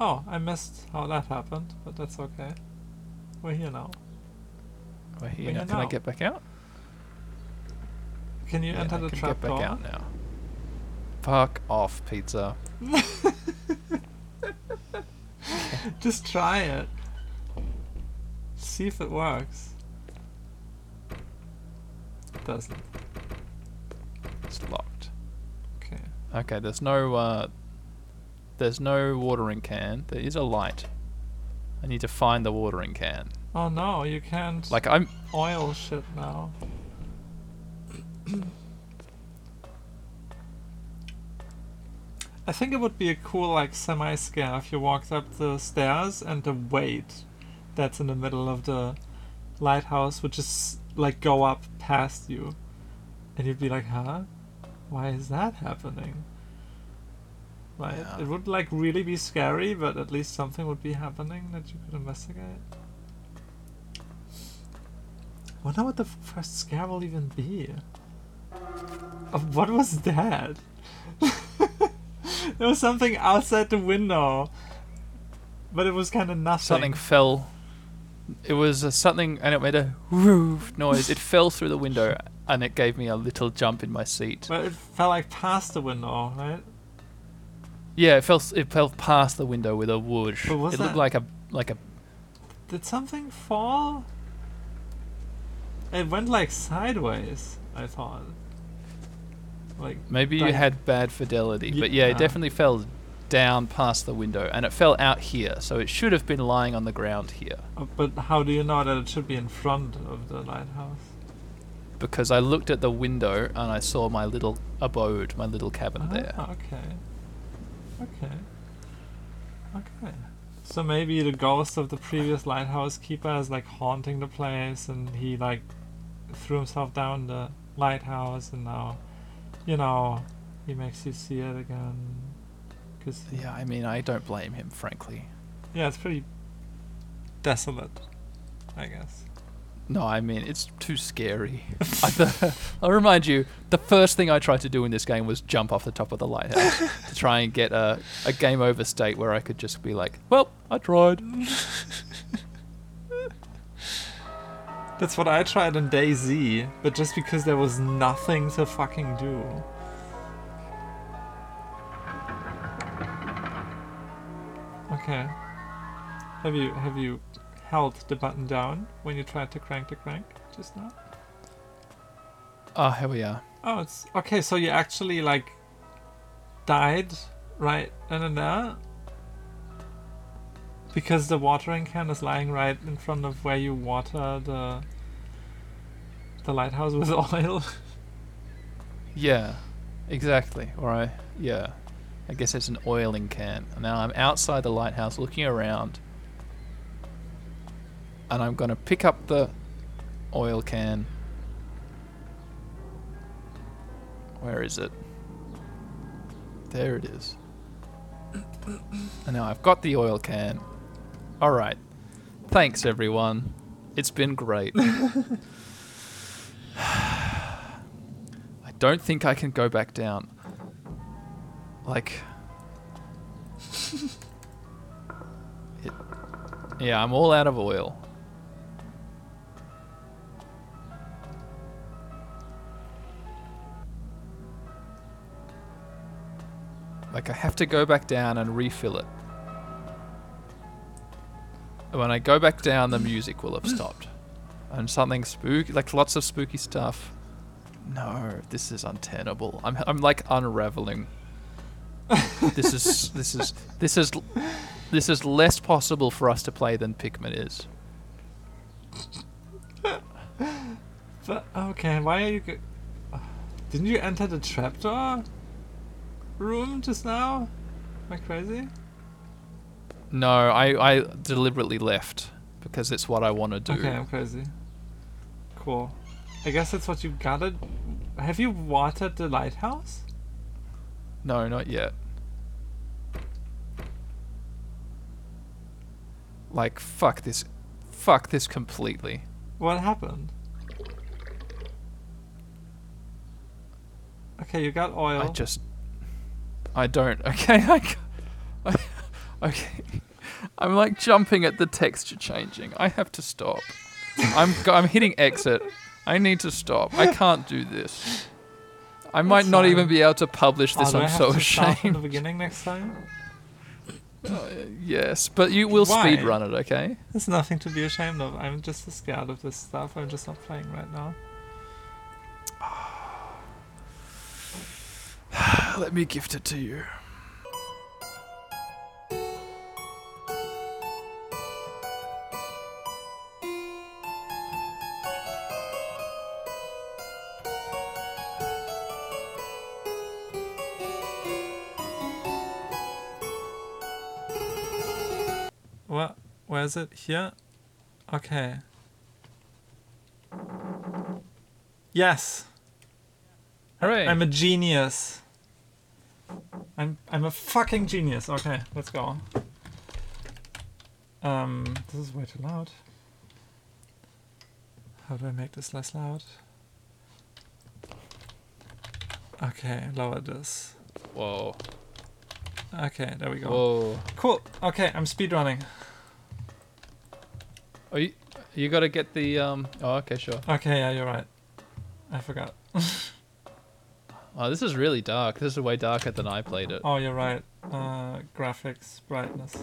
Oh, I missed how that happened, but that's okay. We're here now. We're here We're now. here Can I get back out? Can you Yeah, enter I the can trap get back door? out now. Fuck off, pizza. Just try it. See if it works. It doesn't. It's locked. Okay. Okay, there's no uh there's no watering can. There is a light. I need to find the watering can. Oh no, you can't Like I'm oil shit now. I think it would be a cool like semi scare if you walked up the stairs and the weight that's in the middle of the lighthouse would just like go up past you. And you'd be like, huh? Why is that happening? right? Yeah. It would like really be scary, but at least something would be happening that you could investigate. Wonder what the first scare will even be. What was that? there was something outside the window, but it was kind of nothing. Something fell. It was uh, something, and it made a roof noise. It fell through the window, and it gave me a little jump in my seat. But it fell like past the window, right? Yeah, it fell. It fell past the window with a whoosh. It looked that- like a like a. Did something fall? It went like sideways. I thought. Like Maybe you had bad fidelity, Ye- but yeah, it definitely fell down past the window, and it fell out here, so it should have been lying on the ground here. Uh, But how do you know that it should be in front of the lighthouse? Because I looked at the window and I saw my little abode, my little cabin there. Ah, okay. Okay. Okay. So maybe the ghost of the previous lighthouse keeper is like haunting the place and he like threw himself down the lighthouse and now, you know, he makes you see it again. Cause Yeah, I mean, I don't blame him, frankly. yeah, it's pretty desolate, I guess. No, I mean, it's too scary. I th- I'll remind you, the first thing I tried to do in this game was jump off the top of the lighthouse to try and get a, a game over state where I could just be like, well, I tried. That's what I tried on DayZ, but just because there was nothing to fucking do. Okay. Have you have you held the button down when you tried to crank the crank just now? Oh, here we are. Oh, it's okay. So you actually like died right then and there because the watering can is lying right in front of where you water the the lighthouse with oil. Yeah, exactly. Or I, yeah, I guess it's an oiling can. Now I'm outside the lighthouse looking around, and I'm gonna pick up the oil can. Where is it? There it is. And now I've got the oil can. All right. Thanks, everyone. It's been great. I don't think I can go back down. Like. it, yeah, I'm all out of oil. Like, I have to go back down and refill it. When I go back down, the music will have stopped. And something spooky, like lots of spooky stuff. No, this is untenable. I'm, I'm like unraveling. this is this is this is this is less possible for us to play than Pikmin is. But okay, why are you? Go- Didn't you enter the trapdoor room just now? Am I crazy? No, I I deliberately left because it's what I want to do. Okay, I'm crazy. Cool. I guess that's what you gotta. Have you watered the lighthouse? No, not yet. Like fuck this, fuck this completely. What happened? Okay, you got oil. I just, I don't. Okay, I, I- okay. I'm like jumping at the texture changing. I have to stop. I'm I'm hitting exit. I need to stop. I can't do this. I might That's not even be able to publish Oh, this. I I'm have so start from the beginning next time? Uh, yes, but you will Why? speed run it, okay? There's nothing to be ashamed of. I'm just scared of this stuff. I'm just not playing right now. Let me gift it to you. Is it? Here? Okay. Yes. Hooray! I'm a genius. I'm I'm a fucking genius. Okay, let's go. Um, this is way too loud. How do I make this less loud? Okay, lower this. Whoa. Okay, there we go. Whoa. Cool. Okay, I'm speedrunning. Oh, you, you got to get the um. Oh, okay, sure. Okay, yeah, you're right. I forgot. Oh, this is really dark. This is way darker than I played it. Oh, you're right. Uh, graphics, brightness.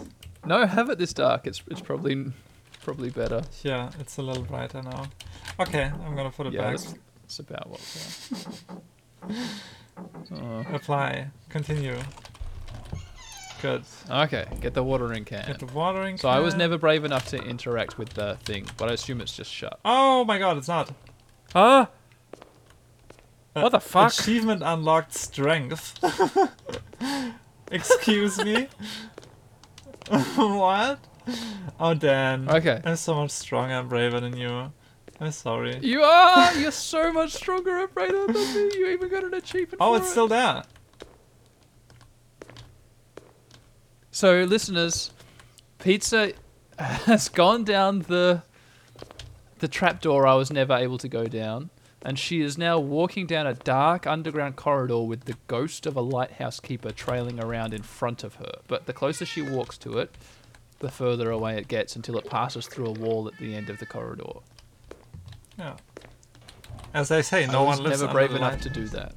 No, have it this dark. It's it's probably probably better. Yeah, it's a little brighter now. Okay, I'm gonna put it Yeah, back. that's, that's about what. Yeah. Oh. Apply. Continue. Good. Okay, get the watering can. Get the watering. So I was never brave enough to interact with the thing, but I assume it's just shut. Oh my god, it's not. Huh? Uh, What the fuck? Achievement unlocked strength. Excuse me? what? Oh, Dan. Okay. I'm so much stronger and braver than you. I'm sorry. You are. You're so much stronger and braver than me. You even got an achievement. Oh, it's it. still there. So, listeners, Pizza has gone down the the trapdoor I was never able to go down, and she is now walking down a dark underground corridor with the ghost of a lighthouse keeper trailing around in front of her. But the closer she walks to it, the further away it gets until it passes through a wall at the end of the corridor. Yeah. As I say, no I was one lives never brave enough to do that.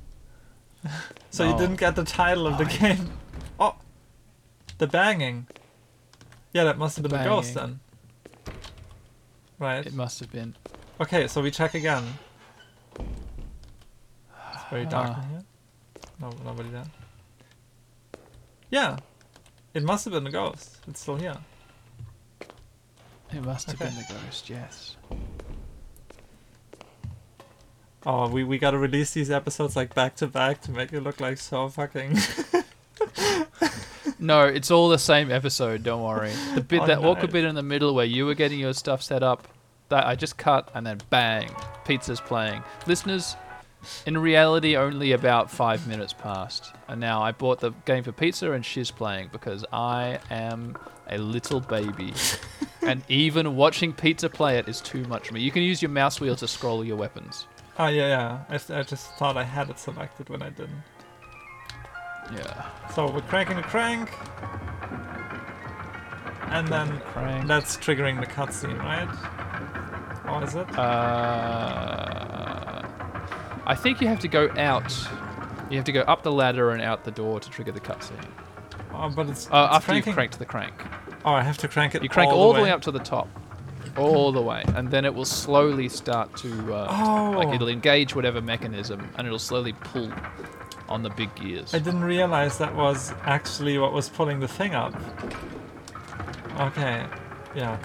So you oh. didn't get the title of the I- game. The banging. Yeah, that must have been the ghost then. Right. It must have been. Okay, so we check again. It's very dark Ah. in here. No, nobody there. Yeah, it must have been the ghost. It's still here. It must have Okay. been the ghost. Yes. Oh, we we gotta release these episodes like back to back to make it look like so fucking. No, it's all the same episode. Don't worry. The bit Oh, that no. awkward bit in the middle where you were getting your stuff set up, that I just cut and then bang, pizza's playing. Listeners, in reality, only about five minutes passed, and now I bought the game for pizza and she's playing because I am a little baby, and even watching pizza play it is too much for me. You can use your mouse wheel to scroll your weapons. oh yeah, yeah. I, I just thought I had it selected when I didn't. Yeah. So we're cranking the crank, and then Crank. that's triggering the cutscene, right? Or is it? Uh, I think you have to go out. You have to go up the ladder and out the door to trigger the cutscene. Oh, but it's, Uh, it's after cranking. you've cranked the crank. Oh, I have to crank it. You crank all, all, the way up to the top. All the way. And then it will slowly start to. Uh, Oh. Like it'll engage whatever mechanism and it'll slowly pull on the big gears. I didn't realize that was actually what was pulling the thing up. Okay, yeah.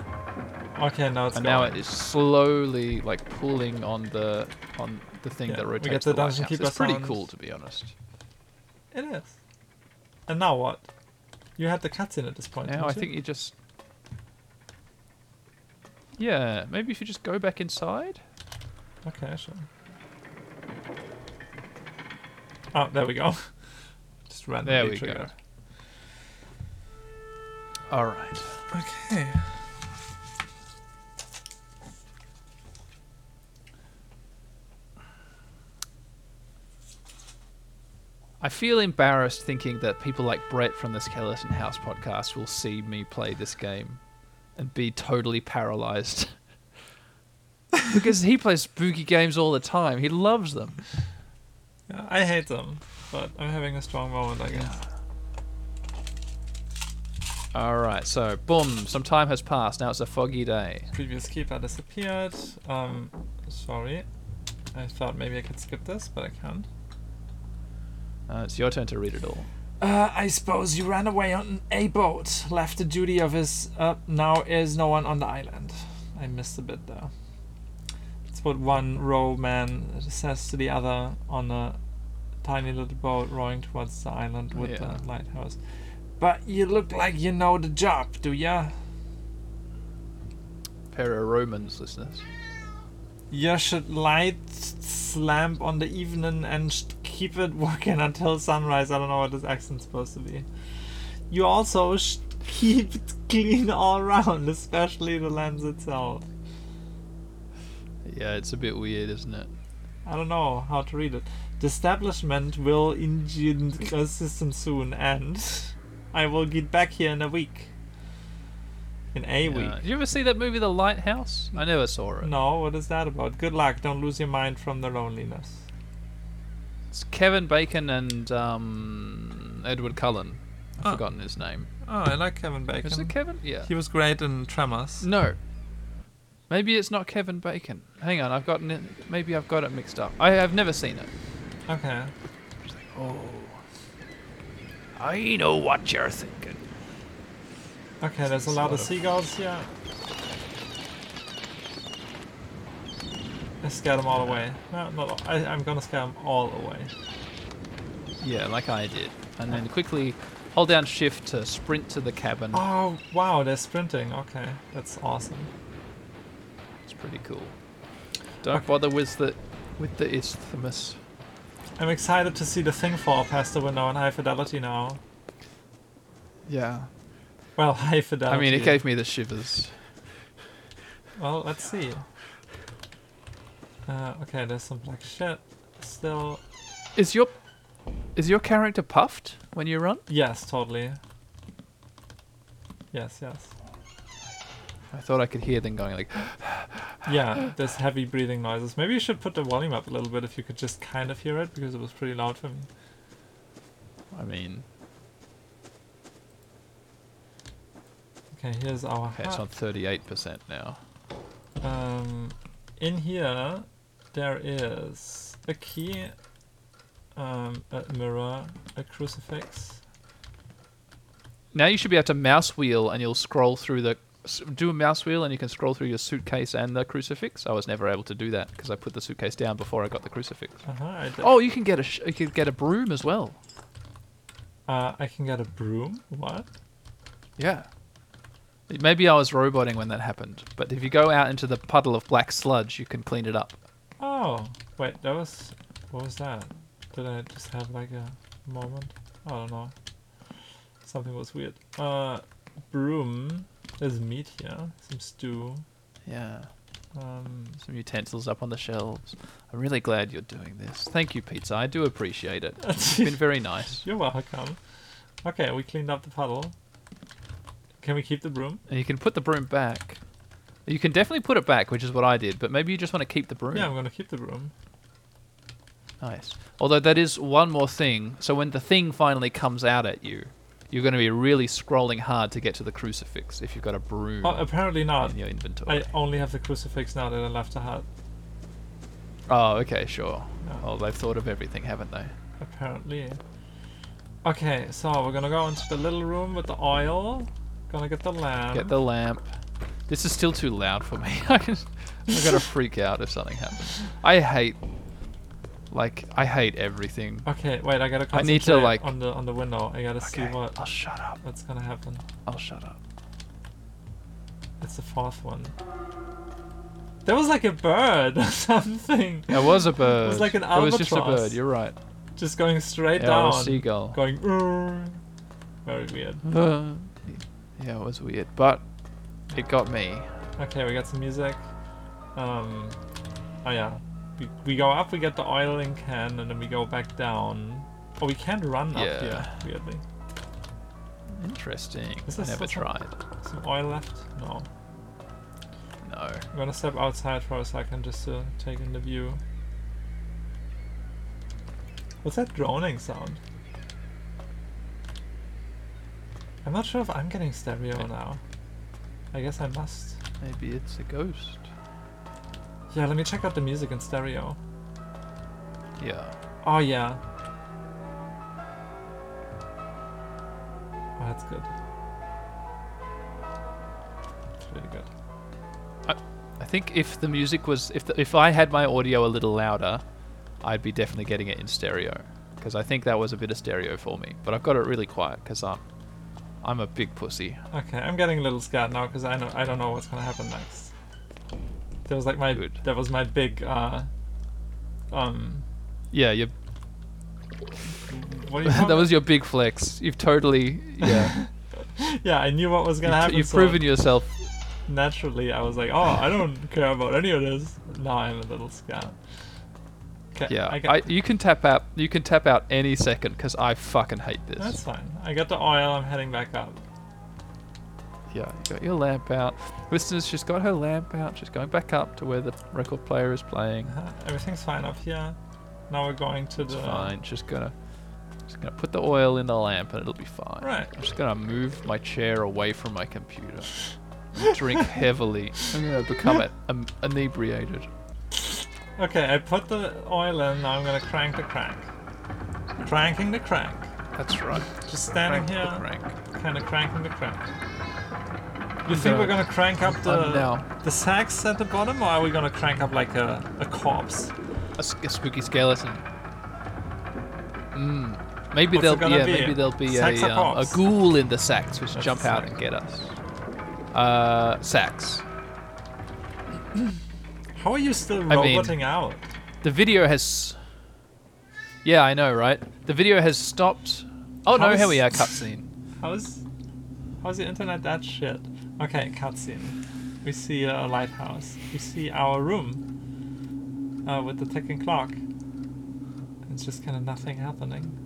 Okay, now it's and now it is slowly like pulling on the on the thing Yeah, that we get the the, Dungeon. Keeper It's pretty sound. cool to be honest. It is. And now what? You had the cutscene at this point. Now I you? think you just. Yeah, maybe if you just go back inside. Okay, sure. Oh, there we go. Just randomly There we triggered. go. All right. Okay. I feel embarrassed thinking that people like Brett from the Skeleton House podcast will see me play this game and be totally paralyzed. because he plays spooky games all the time. He loves them. Yeah, I hate them, but I'm having a strong moment, I guess. All right, so boom, some time has passed. Now it's a foggy day. Previous keeper disappeared. Um, sorry. I thought maybe I could skip this, but I can't. Uh, it's your turn to read it all. Uh, I suppose you ran away on a boat, left the duty of his. Uh, now is no one on the island. I missed a bit there. That's what one row man says to the other on a tiny little boat rowing towards the island with Yeah. the lighthouse. But you look like you know the job, do ya? Pair of Romans, listeners. You should light lamp on the evening and keep it working until sunrise. I don't know what this accent's supposed to be. You also sh- keep it clean all around, especially the lens itself. Yeah, it's a bit weird, isn't it? I don't know how to read it. The establishment will engine the system soon, and I will get back here in a week. In a Yeah. week. Did you ever see that movie, The Lighthouse? I never saw it. No, what is that about? Good luck. Don't lose your mind from the loneliness. It's Kevin Bacon and um, Edward Cullen. I've Oh. forgotten his name. Oh, I like Kevin Bacon. Is it Kevin? Yeah. He was great in Tremors. No. Maybe it's not Kevin Bacon. Hang on, I've gotten it. Maybe I've got it mixed up. I have never seen it. Okay. Oh. I know what you're thinking. Okay, there's a lot of seagulls here. I scared them all away. No, not. I, I'm gonna scare them all away. Yeah, like I did. And then quickly hold down shift to sprint to the cabin. Oh wow, they're sprinting. Okay, that's awesome. It's pretty cool. Don't Okay. bother with the with the isthmus. I'm excited to see the thing fall past the window in high fidelity now. Yeah. Well, high fidelity. I mean, it gave me the shivers. Well, let's see. Uh, okay, there's some black shit. Still, Is your is your character puffed when you run? yes, totally. Yes, yes. I thought I could hear them going like, Yeah, there's heavy breathing noises. Maybe you should put the volume up a little bit if you could just kind of hear it because it was pretty loud for me. I mean, Okay, here's our okay, it's on 38% now. Um, in here, there is a key, um, a mirror, a crucifix. Now you should be able to mouse wheel and you'll scroll through the do a mouse wheel and you can scroll through your suitcase and the crucifix. I was never able to do that because I put the suitcase down before I got the crucifix. Uh-huh, Oh, you can get a sh- you can get a broom as well. Uh, I can get a broom. What? Yeah. Maybe I was roboting when that happened, but if you go out into the puddle of black sludge, you can clean it up. Oh, wait, that was. What was that? Did I just have like a moment? I don't know. Something was weird. Uh, broom. There's meat here. Some stew. Yeah. Um, Some utensils up on the shelves. I'm really glad you're doing this. Thank you, pizza. I do appreciate it. It's been very nice. you're welcome. Okay, we cleaned up the puddle. Can we keep the broom? And you can put the broom back. You can definitely put it back, which is what I did, but maybe you just want to keep the broom. Yeah, I'm gonna keep the broom. Nice. Although that is one more thing. So when the thing finally comes out at you, you're going to be really scrolling hard to get to the crucifix if you've got a broom Oh, apparently not. in your inventory. I only have the crucifix now that I left the hut. Oh, okay, sure. No. Well, they've thought of everything, haven't they? Apparently. Okay, so we're gonna go into the little room with the oil. Gonna get the lamp. Get the lamp. This is still too loud for me. I'm gonna freak out if something happens. I hate, like, I hate everything. Okay, wait, I gotta I need to, like- on the on the window. I gotta see Okay, what I'll shut up. what's gonna happen. I'll shut up. It's the fourth one. There was like a bird or something. It was a bird. It was like an albatross. It was just a bird. You're right. Just going straight Yeah, or a down. seagull. Going very weird. Uh, yeah, it was weird, but it got me. Okay, we got some music. Um Oh yeah. We, we go up, we get the oil in can, and then we go back down. Oh, we can't run up Yeah. here, weirdly. Interesting. Is I never tried. Some oil left? No. No. I'm gonna step outside for a second just to take in the view. What's that droning sound? I'm not sure if I'm getting stereo now. I guess I must. Maybe it's a ghost. Yeah, let me check out the music in stereo. Yeah. Oh yeah. Oh, that's good. It's really good. I think if the music was, if the, if I had my audio a little louder, I'd be definitely getting it in stereo. Because I think that was a bit of stereo for me. But I've got it really quiet because I'm, I'm a big pussy. Okay, I'm getting a little scared now because I know I don't know what's gonna happen next. There was like my Good. That was my big uh um Yeah, you what you that was your big flex. You've totally yeah. yeah I knew what was gonna you've, happen you've so proven yourself. naturally I was like oh I don't care about any of this now I'm a little scared okay Yeah, I I, you can tap out. You can tap out any second because I fucking hate this. that's fine I got the oil I'm heading back up Yeah, you got your lamp out. Listeners, she's got her lamp out. She's going back up to where the record player is playing. Uh, everything's fine up here now we're going to It's the fine. She's gonna, just gonna put the oil in the lamp and it'll be fine. Right. I'm just gonna move my chair away from my computer. Drink heavily. I'm gonna become a, um, inebriated. okay I put the oil in now I'm gonna crank the crank cranking the crank That's right. just standing Crank here crank. kind of cranking the crank. You think we're gonna crank up the I'm now. the sacks at the bottom, or are we gonna crank up like a, a corpse? a spooky skeleton. Mm. Maybe What's it there'll gonna yeah, be? maybe there'll be Sacks a um, a ghoul in the sacks which That's jump out and get us. Uh, sacks. How are you still I mean- roboting out? The video has. Yeah, I know, right? The video has stopped. Oh no, How's- here we are, cutscene. How's how's the internet that shit? Okay, cutscene. We see a lighthouse. We see our room uh, with the ticking clock. It's just kind of nothing happening.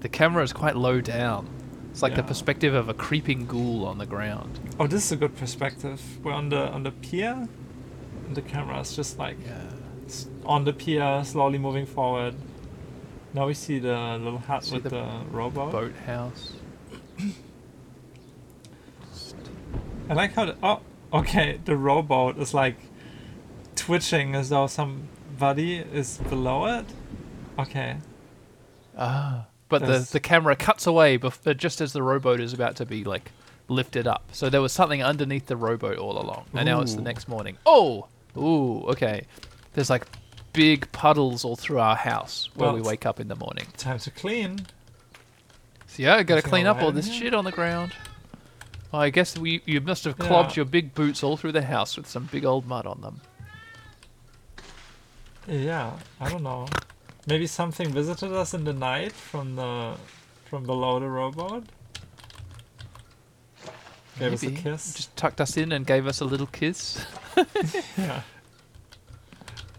The camera is quite low down. It's like the perspective of a creeping ghoul on the ground. Oh, this is a good perspective. We're on the on the pier, and the camera is just like Yeah. on the pier, slowly moving forward. Now we see the little hut See with the the, rowboat. Boathouse. I like how the, oh okay the rowboat is like twitching as though somebody is below it. Okay, Ah. But the, There's- the camera cuts away bef- uh, just as the rowboat is about to be like lifted up. So there was something underneath the rowboat all along. And now it's the next morning. Oh! Ooh, okay. There's like big puddles all through our house where Well, we wake up in the morning. time to clean. So yeah, I gotta Nothing clean up all this here? shit on the ground. Well, I guess we you must have Yeah. clogged your big boots all through the house with some big old mud on them. Yeah, I don't know. Maybe something visited us in the night from the from below the robot. Gave us a Maybe. kiss. Just tucked us in and gave us a little kiss. yeah.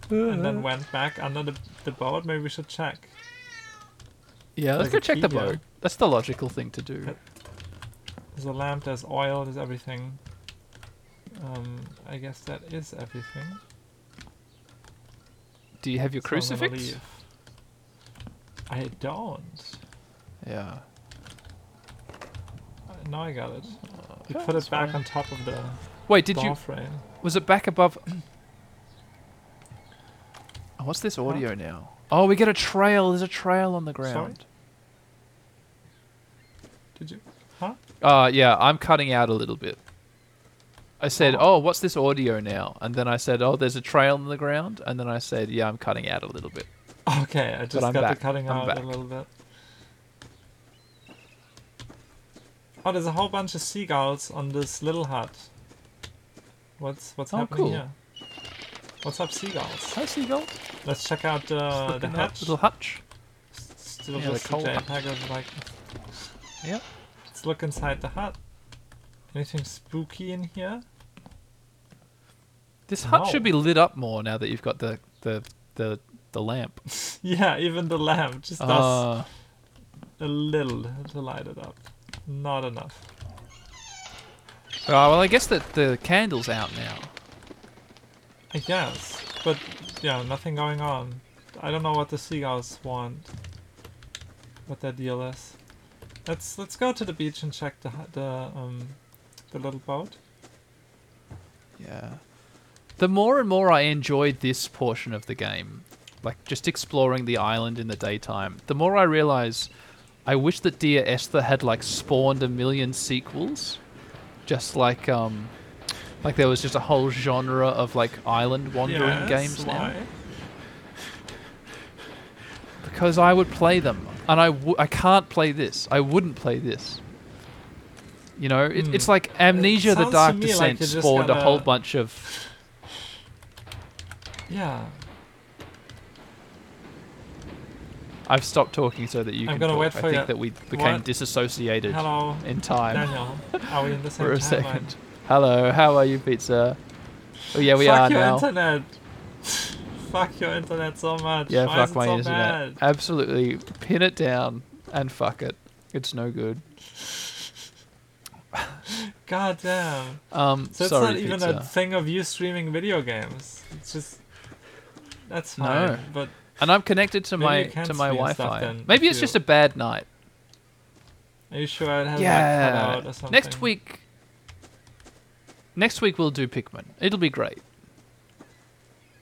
and then went back under the, the boat. Maybe we should check. Yeah, let's go check the boat. That's the logical thing to do. There's a lamp, there's oil, there's everything. Um, I guess that is everything. Do you have your So I'm crucifix? I don't. Yeah. Now I got it. You Yeah, put it back fine. on top of the Wait, did door you? frame. Was it back above? Oh, what's this audio now? Oh, we get a trail. There's a trail on the ground. Did you? Uh, yeah, I'm cutting out a little bit. I said, Oh. "Oh, what's this audio now?" And then I said, "Oh, there's a trail on the ground." And then I said, "Yeah, I'm cutting out a little bit." Okay, I just got back. the cutting I'm out back. a little bit. Oh, there's a whole bunch of seagulls on this little hut. What's what's Oh, happening cool. here? What's up, seagulls? Hi, seagull. Let's check out uh, the hatch. Little hutch. Still Yeah, the just coal. JPEG of like. Yep. Let's look inside the hut. Anything spooky in here? This hut No. should be lit up more now that you've got the the the, the lamp. yeah, even the lamp just does Uh, a little to light it up. Not enough. oh, well, I guess that the candle's out now. I guess, but yeah, nothing going on. I don't know what the seagulls want. What their deal is. Let's let's go to the beach and check the the um the little boat. Yeah. The more and more I enjoyed this portion of the game, like just exploring the island in the daytime, the more I realize I wish that Dear Esther had like spawned a million sequels. Just like um like there was just a whole genre of like island wandering Yes, games now. Because I would play them. And I w- I can't play this. I wouldn't play this. You know, it, Hmm. it's like Amnesia the Dark like Descent just spawned a whole bunch of Yeah. I've stopped talking so that you I'm can talk. I think you. that we became What? disassociated Hello, in time Daniel. Are we in the same for a second. Hello, how are you, pizza? Oh yeah, we fuck are your now. internet. Fuck your internet so much. Yeah, Why fuck my so internet. Bad? Absolutely, pin it down and fuck it. It's no good. God damn. Um, So it's sorry, not even pizza. a thing of you streaming video games. It's just that's fine. No. But And I'm connected to my to my Wi-Fi. then, Maybe it's you- just a bad night. are you sure it has like cut out or something? Next week. Next week we'll do Pikmin. It'll be great.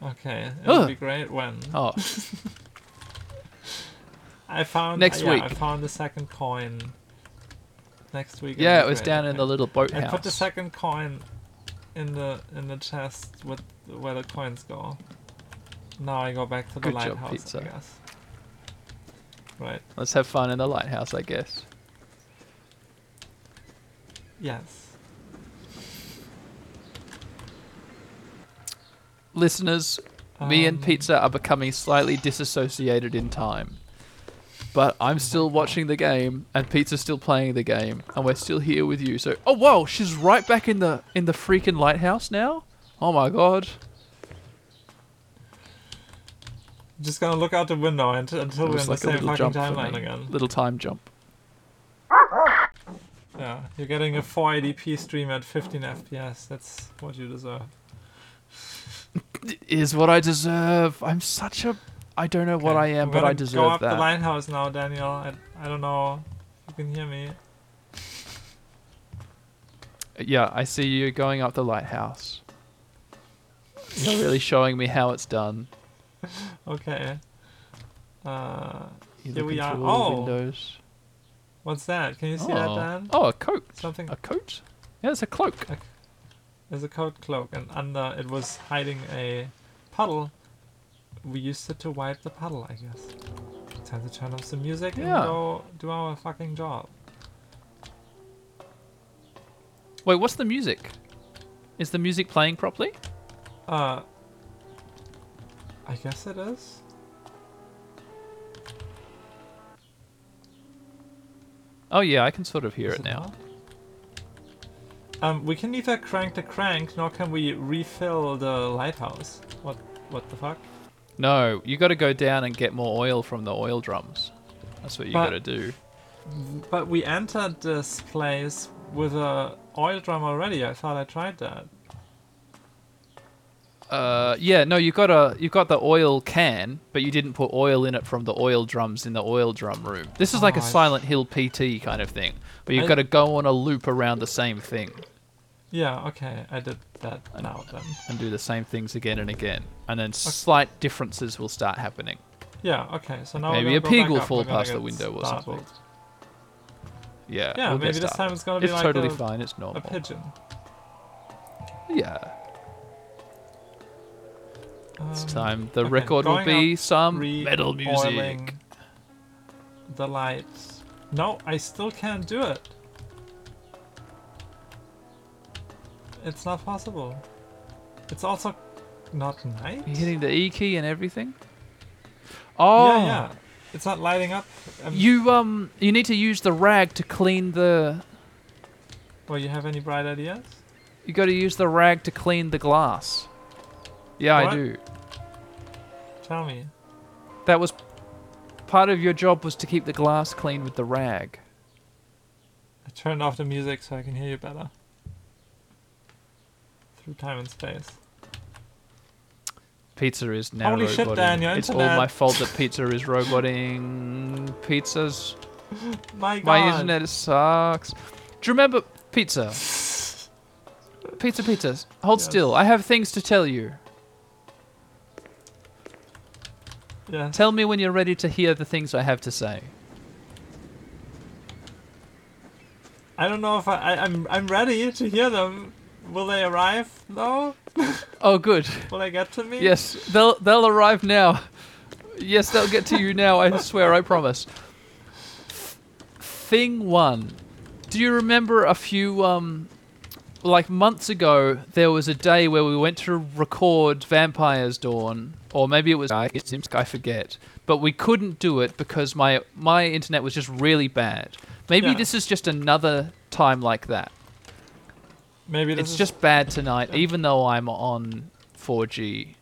Okay, it'll Ugh. be great when Oh, I found Next uh, yeah, week. I found the second coin. Next week. yeah, it was down in the little boat I house. put the second coin in the in the chest with where the coins go. Now I go back to the Good job, lighthouse. pizza. I guess. Right. Let's have fun in the lighthouse, I guess. Yes. Listeners, me and Um, Pizza are becoming slightly disassociated in time. But I'm still watching the game, and Pizza's still playing the game, and we're still here with you. So, oh whoa, she's right back in the in the freaking lighthouse now. Oh my god. Just gonna look out the window until, until we're in like the same fucking timeline again. Little time jump. Yeah, you're getting a 480p stream at 15 FPS. That's what you deserve. Is what I deserve. I'm such a. I don't know what I Okay, am, but I Go deserve up the lighthouse now, Daniel. I, I don't know if you can hear me. Yeah, I see you going up the lighthouse. You're really showing me how it's done. Okay. Uh, You're Here we are. Oh. windows. what's that? Can you see that, oh. Dan? oh, a coat. Something. A coat? Yeah, it's a cloak. There's a coat cloak, and under it was hiding a puddle. We used it to wipe the puddle, I guess. Time to turn off the music Yeah. and go do our fucking job. Wait, what's the music? Is the music playing properly? Uh, I guess it is. Oh yeah, I can sort of hear Is it now. not? Um, we can neither crank the crank nor can we refill the lighthouse. What? What the fuck? No, you got to go down and get more oil from the oil drums. That's what you got to do. But we entered this place with a oil drum already. I thought I tried that. Uh, yeah, no, you got a you got the oil can, but you didn't put oil in it from the oil drums in the oil drum room. This is like Oh, a I Silent Hill PT kind of thing, but you've I- got to go on a loop around the same thing Yeah, okay, I did that now then. and do the same things again and again, and then slight differences will start happening. Yeah, okay, so now Maybe a pig will fall past the window or something. Yeah, Yeah, we'll maybe this time it's gonna be It's like totally a, fine. It's normal. a pigeon. Yeah, it's Um, time. The okay, record will be some metal music. The lights. No, I still can't do it. It's not possible. It's also not night. You're hitting the E key and everything. Oh, Yeah, yeah. It's not lighting up. Um, You um, you need to use the rag to clean the. well, you have any bright ideas? You got to use the rag to clean the glass. Yeah, I do. Tell me. That was part of your job was to keep the glass clean with the rag. I turned off the music so I can hear you better. Through time and space. Pizza is now Holy shit. Dan, your it's all internet. my fault that pizza is roboting. Pizza's My god. my internet sucks. Do you remember pizza? Pizza, pizza. Hold Yes. still. I have things to tell you. Yeah. Tell me when you're ready to hear the things I have to say. I don't know if I, I I'm I'm ready to hear them. Will they arrive though? Oh, good. Will they get to me? Yes, they'll they'll arrive now. Yes, they'll get to you now. I swear, I promise. Thing one. Do you remember a few um like months ago, there was a day where we went to record Vampire's Dawn, or maybe it was I, I forget, but we couldn't do it because my my internet was just really bad. Maybe Yeah. this is just another time like that. Maybe It's just bad tonight, even though I'm on 4G.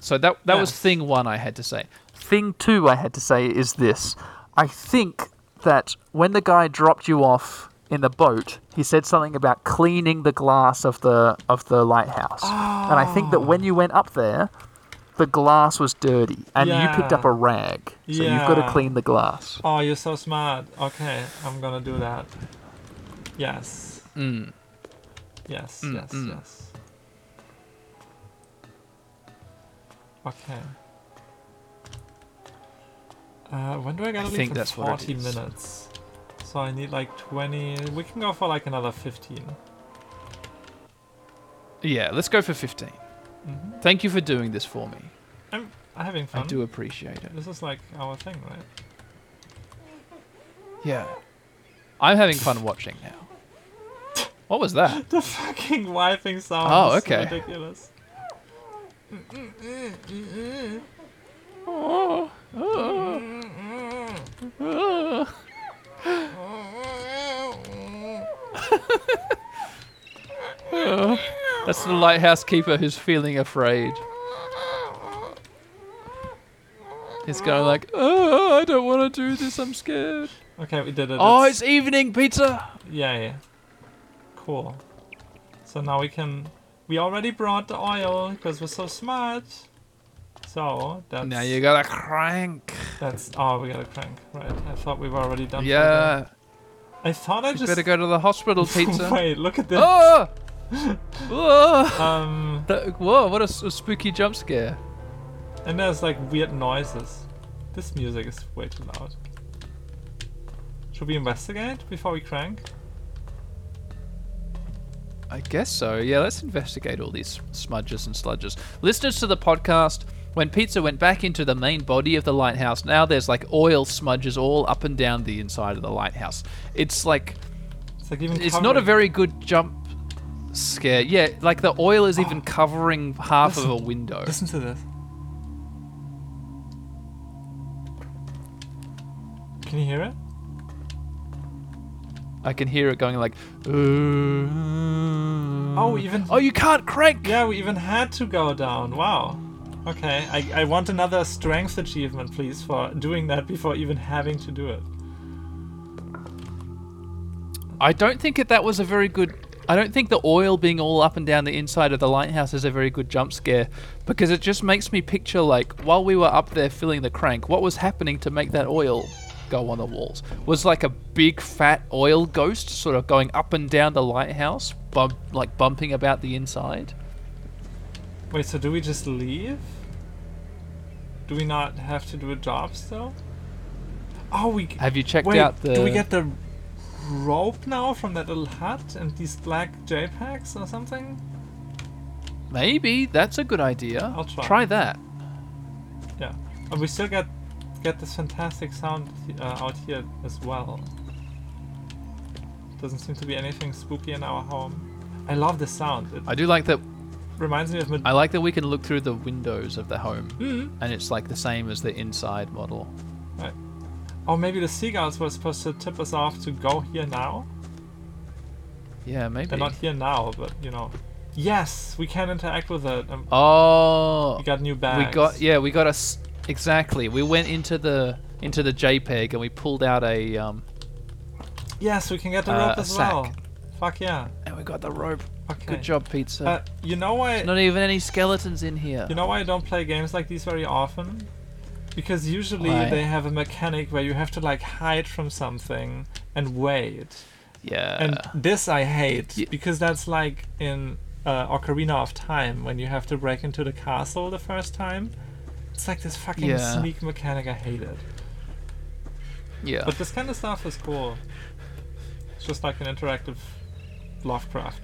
So that that was thing one I had to say. Thing two I had to say is this: I think that when the guy dropped you off in the boat, he said something about cleaning the glass of the of the lighthouse, and I think that when you went up there. The glass was dirty, and you picked up a rag, so you've got to clean the glass. Oh, you're so smart. Okay, I'm gonna do that. Yes. Mm. Yes, Mm, yes, mm. yes. Okay. Uh, when do I gotta I leave in that's 40 is. minutes? So I need like 20. We can go for like another 15. Yeah, let's go for 15. hmm Thank you for doing this for me. I'm having fun. I do appreciate it. This is like our thing, right? Yeah. I'm having fun watching now. What was that? The fucking wiping sound Oh, okay. ridiculous. Oh, oh, oh. Oh. That's the lighthouse keeper who's feeling afraid. He's going like, oh, I don't want to do this. I'm scared. Okay, we did it. Oh, It's- it's evening, pizza. Yeah, yeah. Cool. So now we can. We already brought the oil because we're so smart. So that's. Now you gotta crank. That's. Oh, we gotta crank. Right. I thought we were already done. for the day. Yeah. I thought I You just. better go to the hospital, pizza. Wait, look at this. Oh! oh! Um, That- whoa, what a spooky jump scare. and there's like weird noises. This music is way too loud. Should we investigate before we crank? I guess so. Yeah, let's investigate all these smudges and sludges. Listeners to the podcast, when Pizza went back into the main body of the lighthouse, now there's like oil smudges all up and down the inside of the lighthouse. It's like It's like even. it's not a very good jump scare. Yeah, like the oil is even covering half of a window. Listen to this. Can you hear it? I can hear it going like. Oh, Oh, even Oh, you can't crank. yeah, we even had to go down. Wow. Okay, I, I want another strength achievement, please, for doing that before even having to do it. I don't think that that was a very good. I don't think the oil being all up and down the inside of the lighthouse is a very good jump scare because it just makes me picture like while we were up there filling the crank, what was happening to make that oil go on the walls was like a big fat oil ghost sort of going up and down the lighthouse, bump, like bumping about the inside. Wait, so do we just leave? Do we not have to do a job still? Oh, we. Have you checked Wait, out the? do we get the rope now from that little hut and these black JPEGs or something? Maybe that's a good idea. I'll try. Try that. Yeah, and we still get get this fantastic sound uh, out here as well. Doesn't seem to be anything spooky in our home. I love the sound. It I do like that. reminds me of. I like that we can look through the windows of the home, Mhm. and it's like the same as the inside model. Oh, maybe the seagulls were supposed to tip us off to go here now. Yeah, maybe. They're not here now, but you know. Yes, we can interact with it. Um, Oh, we got new bags. we got yeah, we got us exactly. We went into the into the JPEG and we pulled out a um Yes, we can get the uh, rope as well. Fuck yeah. and we got the rope. Okay. Good job, pizza. Uh, you know why? Not even any skeletons in here. You know why I don't play games like these very often? Because usually Why? they have a mechanic where you have to like hide from something and wait. yeah. And this I hate because that's like in uh, Ocarina of Time when you have to break into the castle the first time. It's like this fucking Yeah. sneak mechanic. I hate it. yeah. But this kind of stuff is cool. It's just like an interactive Lovecraft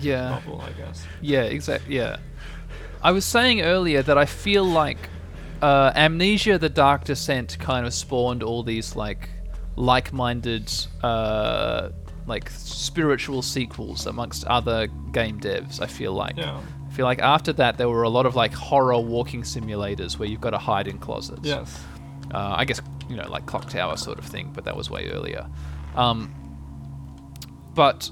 yeah. novel, I guess. Yeah, exactly. Yeah. I was saying earlier that I feel like uh, Amnesia: The Dark Descent kind of spawned all these like like-minded uh, like spiritual sequels amongst other game devs. I feel like. Yeah. I feel like after that there were a lot of like horror walking simulators where you've got to hide in closets. Yes. Uh, I guess you know like Clock Tower sort of thing, but that was way earlier. Um, but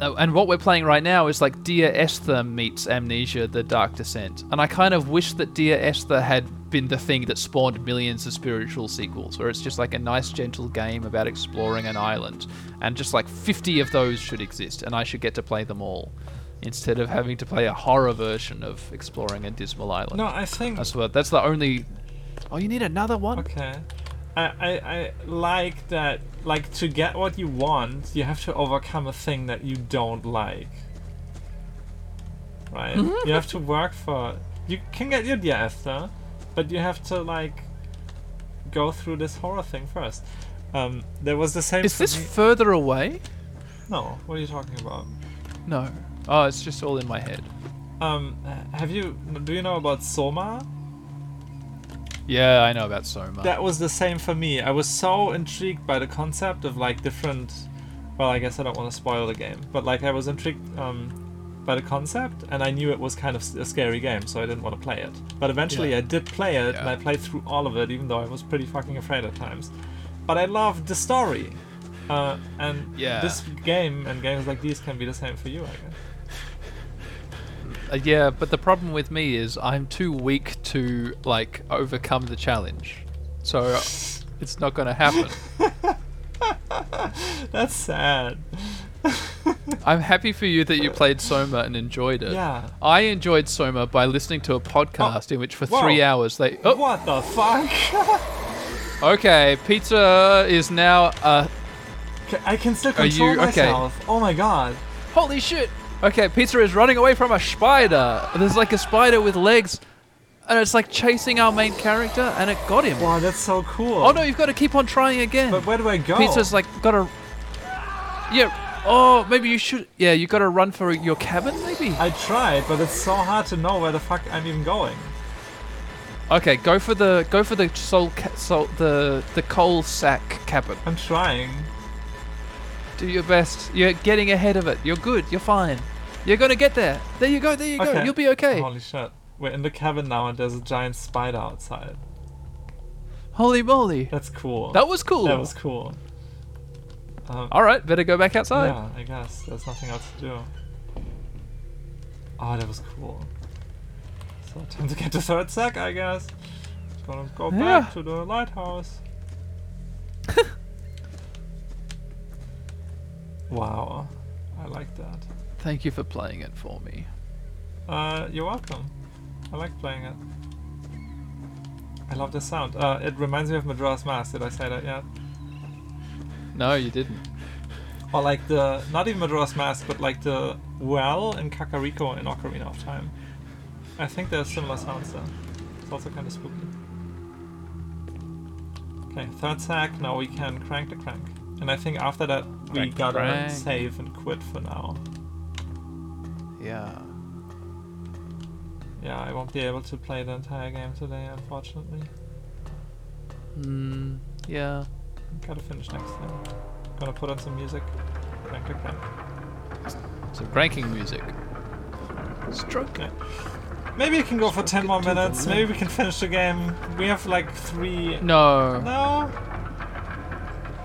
uh, and what we're playing right now is like Dear Esther meets Amnesia: The Dark Descent, and I kind of wish that Dear Esther had been the thing that spawned millions of spiritual sequels, where it's just like a nice, gentle game about exploring an island, and just like 50 of those should exist, and I should get to play them all. Instead of having to play a horror version of exploring a dismal island. No, I think. That's what. That's the only. Oh, you need another one. Okay. I, I, I like that, like, to get what you want, you have to overcome a thing that you don't like. Right? Mm-hmm. You have to work for. You can get your Dear Esther, but you have to, like, go through this horror thing first. Um, there was the same. Is for this me- further away? no, what are you talking about? No. Oh, it's just all in my head. Um, have you. Do you know about Soma? Yeah, I know about Soma. that was the same for me. I was so intrigued by the concept of like different. Well, I guess I don't want to spoil the game, but like I was intrigued um, by the concept, and I knew it was kind of a scary game, so I didn't want to play it. But eventually, Yeah. I did play it, and I played through all of it, even though I was pretty fucking afraid at times. But I loved the story, uh, and Yeah. this game and games like these can be the same for you, I guess. Uh, yeah, but the problem with me is I'm too weak to like overcome the challenge, so it's not going to happen. That's sad. I'm happy for you that you played Soma and enjoyed it. Yeah. I enjoyed Soma by listening to a podcast in which for whoa. three hours they. Oh, What the fuck? okay. Pizza is now. Uh, I can still Are control you- okay. myself. Oh my god. holy shit! Okay, Pizza is running away from a spider. There's like a spider with legs, and it's like chasing our main character, and it got him. Wow, that's so cool. Oh no, you've got to keep on trying again. But where do I go? Pizza's like got to. Yeah. Oh, maybe you should. Yeah, you got to run for your cabin, maybe. I tried, but it's so hard to know where the fuck I'm even going. Okay, go for the go for the soul, ca- soul the the coal sack cabin. I'm trying. Do your best. You're getting ahead of it. You're good. You're fine. You're gonna get there. There you go. There you go. You'll be okay. Holy shit. We're in the cabin now and there's a giant spider outside. Holy moly. That's cool. That was cool. That was cool. Um, All right, better go back outside. yeah, I guess. There's nothing else to do. Oh, that was cool. So time to get the third sack, I guess. Gonna go Yeah. back to the lighthouse. wow. I like that. Thank you for playing it for me. Uh, you're welcome. I like playing it. I love the sound. Uh, it reminds me of Majora's Mask. Did I say that yet? No, you didn't. Or like the not even Majora's Mask, but like the well in Kakariko in Ocarina of Time. I think there's similar sounds there. It's also kind of spooky. Okay, third sack. Now we can crank the crank. And I think after that we Crank gotta crank. save and quit for now. Yeah. Yeah, I won't be able to play the entire game today, unfortunately. Hmm. Yeah. Gotta finish next time. Gonna put on some music. Crank the crank. Some cranking music. Stroke. Okay. Maybe we can go for 10 more minutes. Maybe we can finish the game. We have like three. No. No?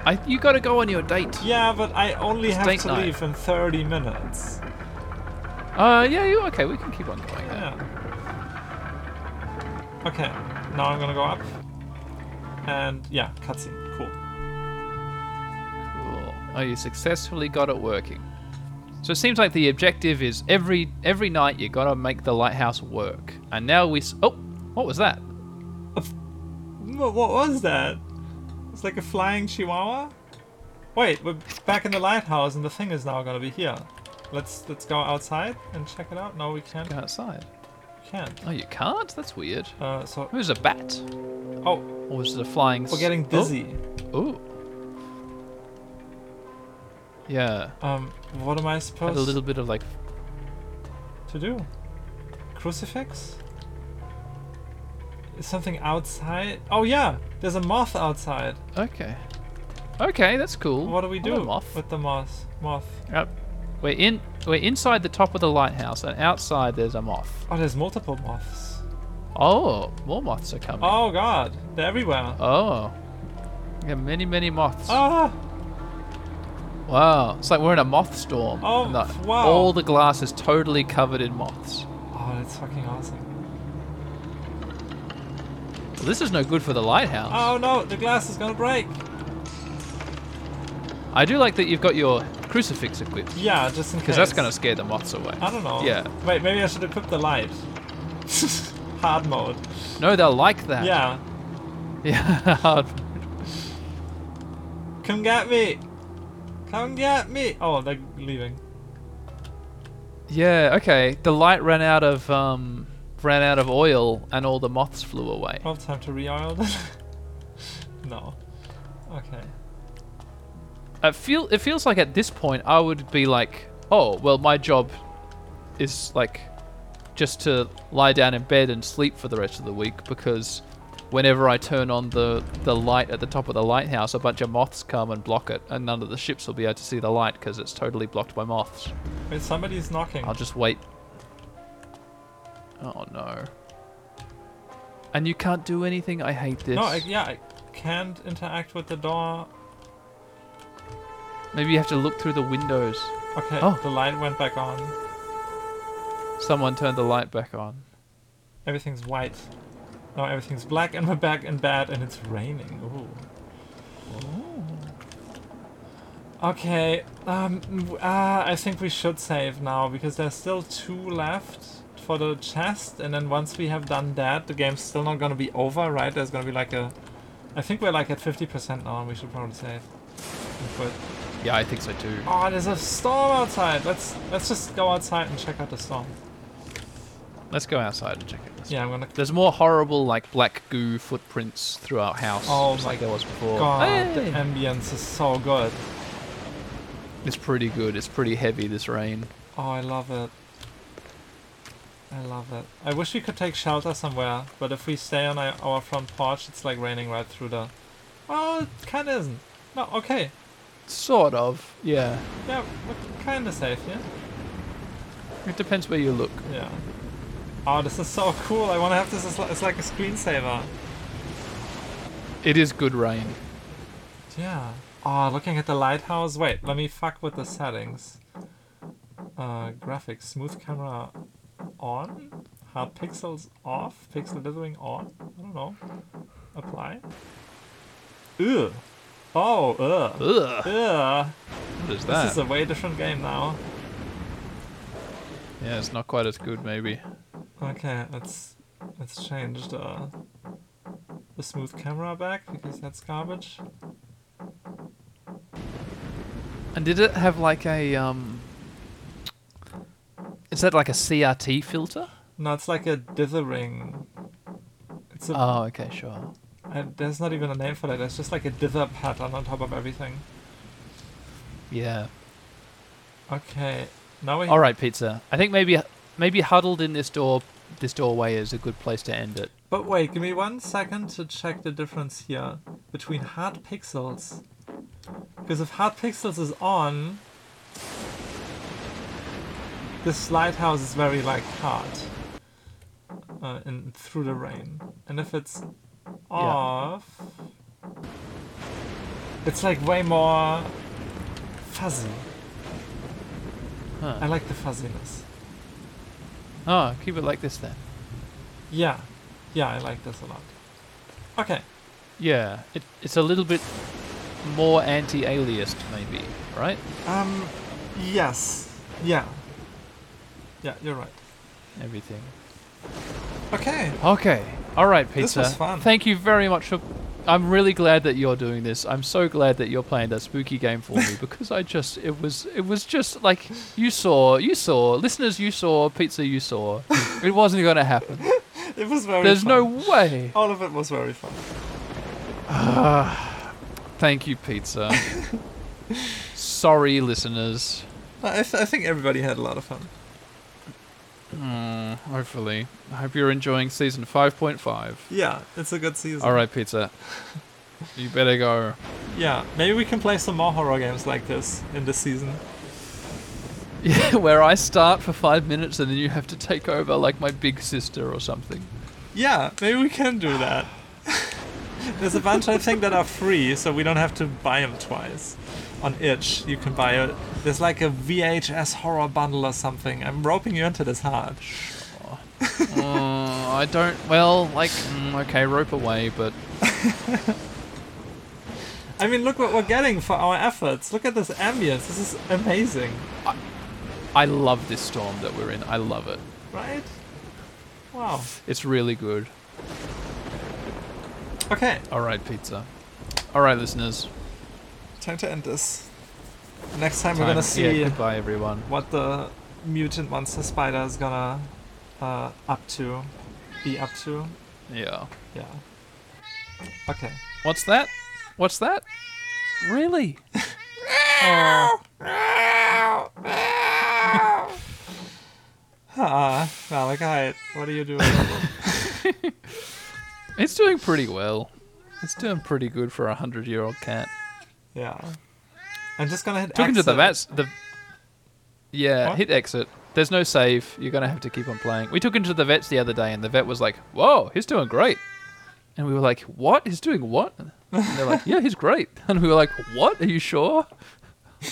I. You got to go on your date. Yeah, but I only It's have to night. leave in 30 minutes. Uh. Yeah. You okay? We can keep on going. Yeah. Okay, now I'm gonna go up. And yeah, cutscene. Cool. Cool. Oh, you successfully got it working. So it seems like the objective is every every night you got to make the lighthouse work. And now we. S- oh, what was that? What, what was that? It's like a flying chihuahua? Wait, we're back in the lighthouse and the thing is now gonna be here. Let's let's go outside and check it out. No, we can't. Go outside. We can't. Oh, you can't. That's weird. Uh, so was a bat, oh, or was it a flying? we're getting dizzy. Oh. Ooh. Yeah. Um, what am I Had supposed a little bit of like. to do? Crucifix? Is something outside? Oh yeah, there's a moth outside. Okay. Okay, that's cool. What do we do moth? with the moth? Moth. Yep. We're in. We're inside the top of the lighthouse, and outside there's a moth. Oh, there's multiple moths. Oh, more moths are coming. Oh god, they're everywhere. Oh. Yeah, many, many moths. Ah, Wow. It's like we're in a moth storm. Oh, the- wow. All the glass is totally covered in moths. oh, that's fucking awesome. Well, this is no good for the lighthouse. Oh no, the glass is gonna break. I do like that you've got your crucifix equipped. Yeah, just in case. Because that's going to scare the moths away. I don't know. Yeah. Wait, maybe I should equip the light. Hard mode. No, they'll like that. Yeah. Yeah. hard. Come get me. Come get me. Oh, they're leaving. yeah. Okay. The light ran out of um ran out of oil, and all the moths flew away. Oh, time to re-oil them. no. Okay. It feel it feels like at this point I would be like, oh well, my job is like just to lie down in bed and sleep for the rest of the week because whenever I turn on the the light at the top of the lighthouse, a bunch of moths come and block it, and none of the ships will be able to see the light because it's totally blocked by moths. Wait, somebody's knocking. I'll just wait. Oh no. And you can't do anything. I hate this. No, I, yeah, I can't interact with the door. Maybe you have to look through the windows. Okay, Oh. the light went back on. Someone turned the light back on. Everything's white. No, everything's black, and we're back in bed, and it's raining. Ooh. Ooh. Okay, um, uh, I think we should save now because there's still two left for the chest, and then once we have done that, the game's still not gonna be over, right? There's gonna be like a, I think we're like at 50% now, and we should probably save. And quit. Yeah, I think so too. Oh, there's a storm outside. Let's let's just go outside and check out the storm. Let's go outside and check it. Yeah, I'm gonna. There's more horrible, like black goo footprints throughout house. Oh just my like there was before. God, the ambience is so good. It's pretty good. It's pretty heavy. This rain. Oh, I love it. I love it. I wish we could take shelter somewhere, but if we stay on our, our front porch, it's like raining right through the. Well, it kind of isn't. No, okay. Sort of. Yeah. Yeah, we're kind of safe, yeah? It depends where you look. Yeah. Oh, this is so cool. I want to have this as it's like a screensaver. It is good rain. Yeah. Oh, looking at the lighthouse. Wait, let me fuck with the settings. Uh, graphics, smooth camera on, hard pixels off, pixel dithering on. I don't know. Apply. Ugh. Oh, ugh. Ugh. Ugh. What is This is a way different game now. yeah, it's not quite as good, maybe. Okay, let's let's change the the smooth camera back because that's garbage. And did it have like a um? Is that like a CRT filter? No, it's like a dithering. It's a Oh, okay, sure. There's not even a name for that. It's just like a dither pattern on top of everything. Yeah. Okay. Now we. All right, pizza. I think maybe maybe huddled in this door this doorway is a good place to end it. But wait, give me one second to check the difference here between hard pixels. Because if hard pixels is on, this lighthouse is very like hard. Uh, in through the rain, and if it's off, it's like way more fuzzy. I like the fuzziness. Oh, keep it like this then. Yeah, yeah, I like this a lot. Okay, Yeah, it, it's a little bit more anti-aliased, maybe, right? um, yes, yeah, yeah, you're right. Everything. Okay, Okay. All right, This pizza. was fun. Thank you very much for. I'm really glad that you're doing this. I'm so glad that you're playing that spooky game for me because I just it was it was just like you saw you saw listeners you saw pizza you saw it wasn't going to happen. it was very. There's no way. All of it was very fun. Thank you, pizza. Sorry, listeners. I, th- I think everybody had a lot of fun. Hmm, hopefully, I hope you're enjoying season 5.5. Yeah, it's a good season. All right, pizza. You better go. Yeah, maybe we can play some more horror games like this in this season. Yeah, where I start for five minutes and then you have to take over like my big sister or something. Yeah, maybe we can do that. There's a bunch I think that are free, so we don't have to buy them twice. On itch, you can buy it There's like a VHS horror bundle or something. I'm roping you into this hard. uh, I don't. Well, like, mm, okay, rope away, but I mean, look what we're getting for our efforts. Look at this ambience. This is amazing, I love this storm that we're in. I love it. right? Wow. It's really good. Okay, All right, pizza. All right, listeners. Time to end this. Next time, we're gonna see Yeah, goodbye, everyone. what the mutant monster spider is gonna uh, up to, be up to. Yeah. Yeah. Okay. What's that? What's that? Really? oh. Ah, Malachi, what are you doing? It's doing pretty well. It's doing pretty good for a hundred-year-old cat. Yeah. I'm just gonna hit Took him to the vets. The yeah, What? hit exit. There's no save. You're gonna have to keep on playing. We took him to the vets the other day, and the vet was like, "Whoa, he's doing great," and we were like, "What? He's doing what?" And they're like, "Yeah, he's great," and we were like, "What? Are you sure?"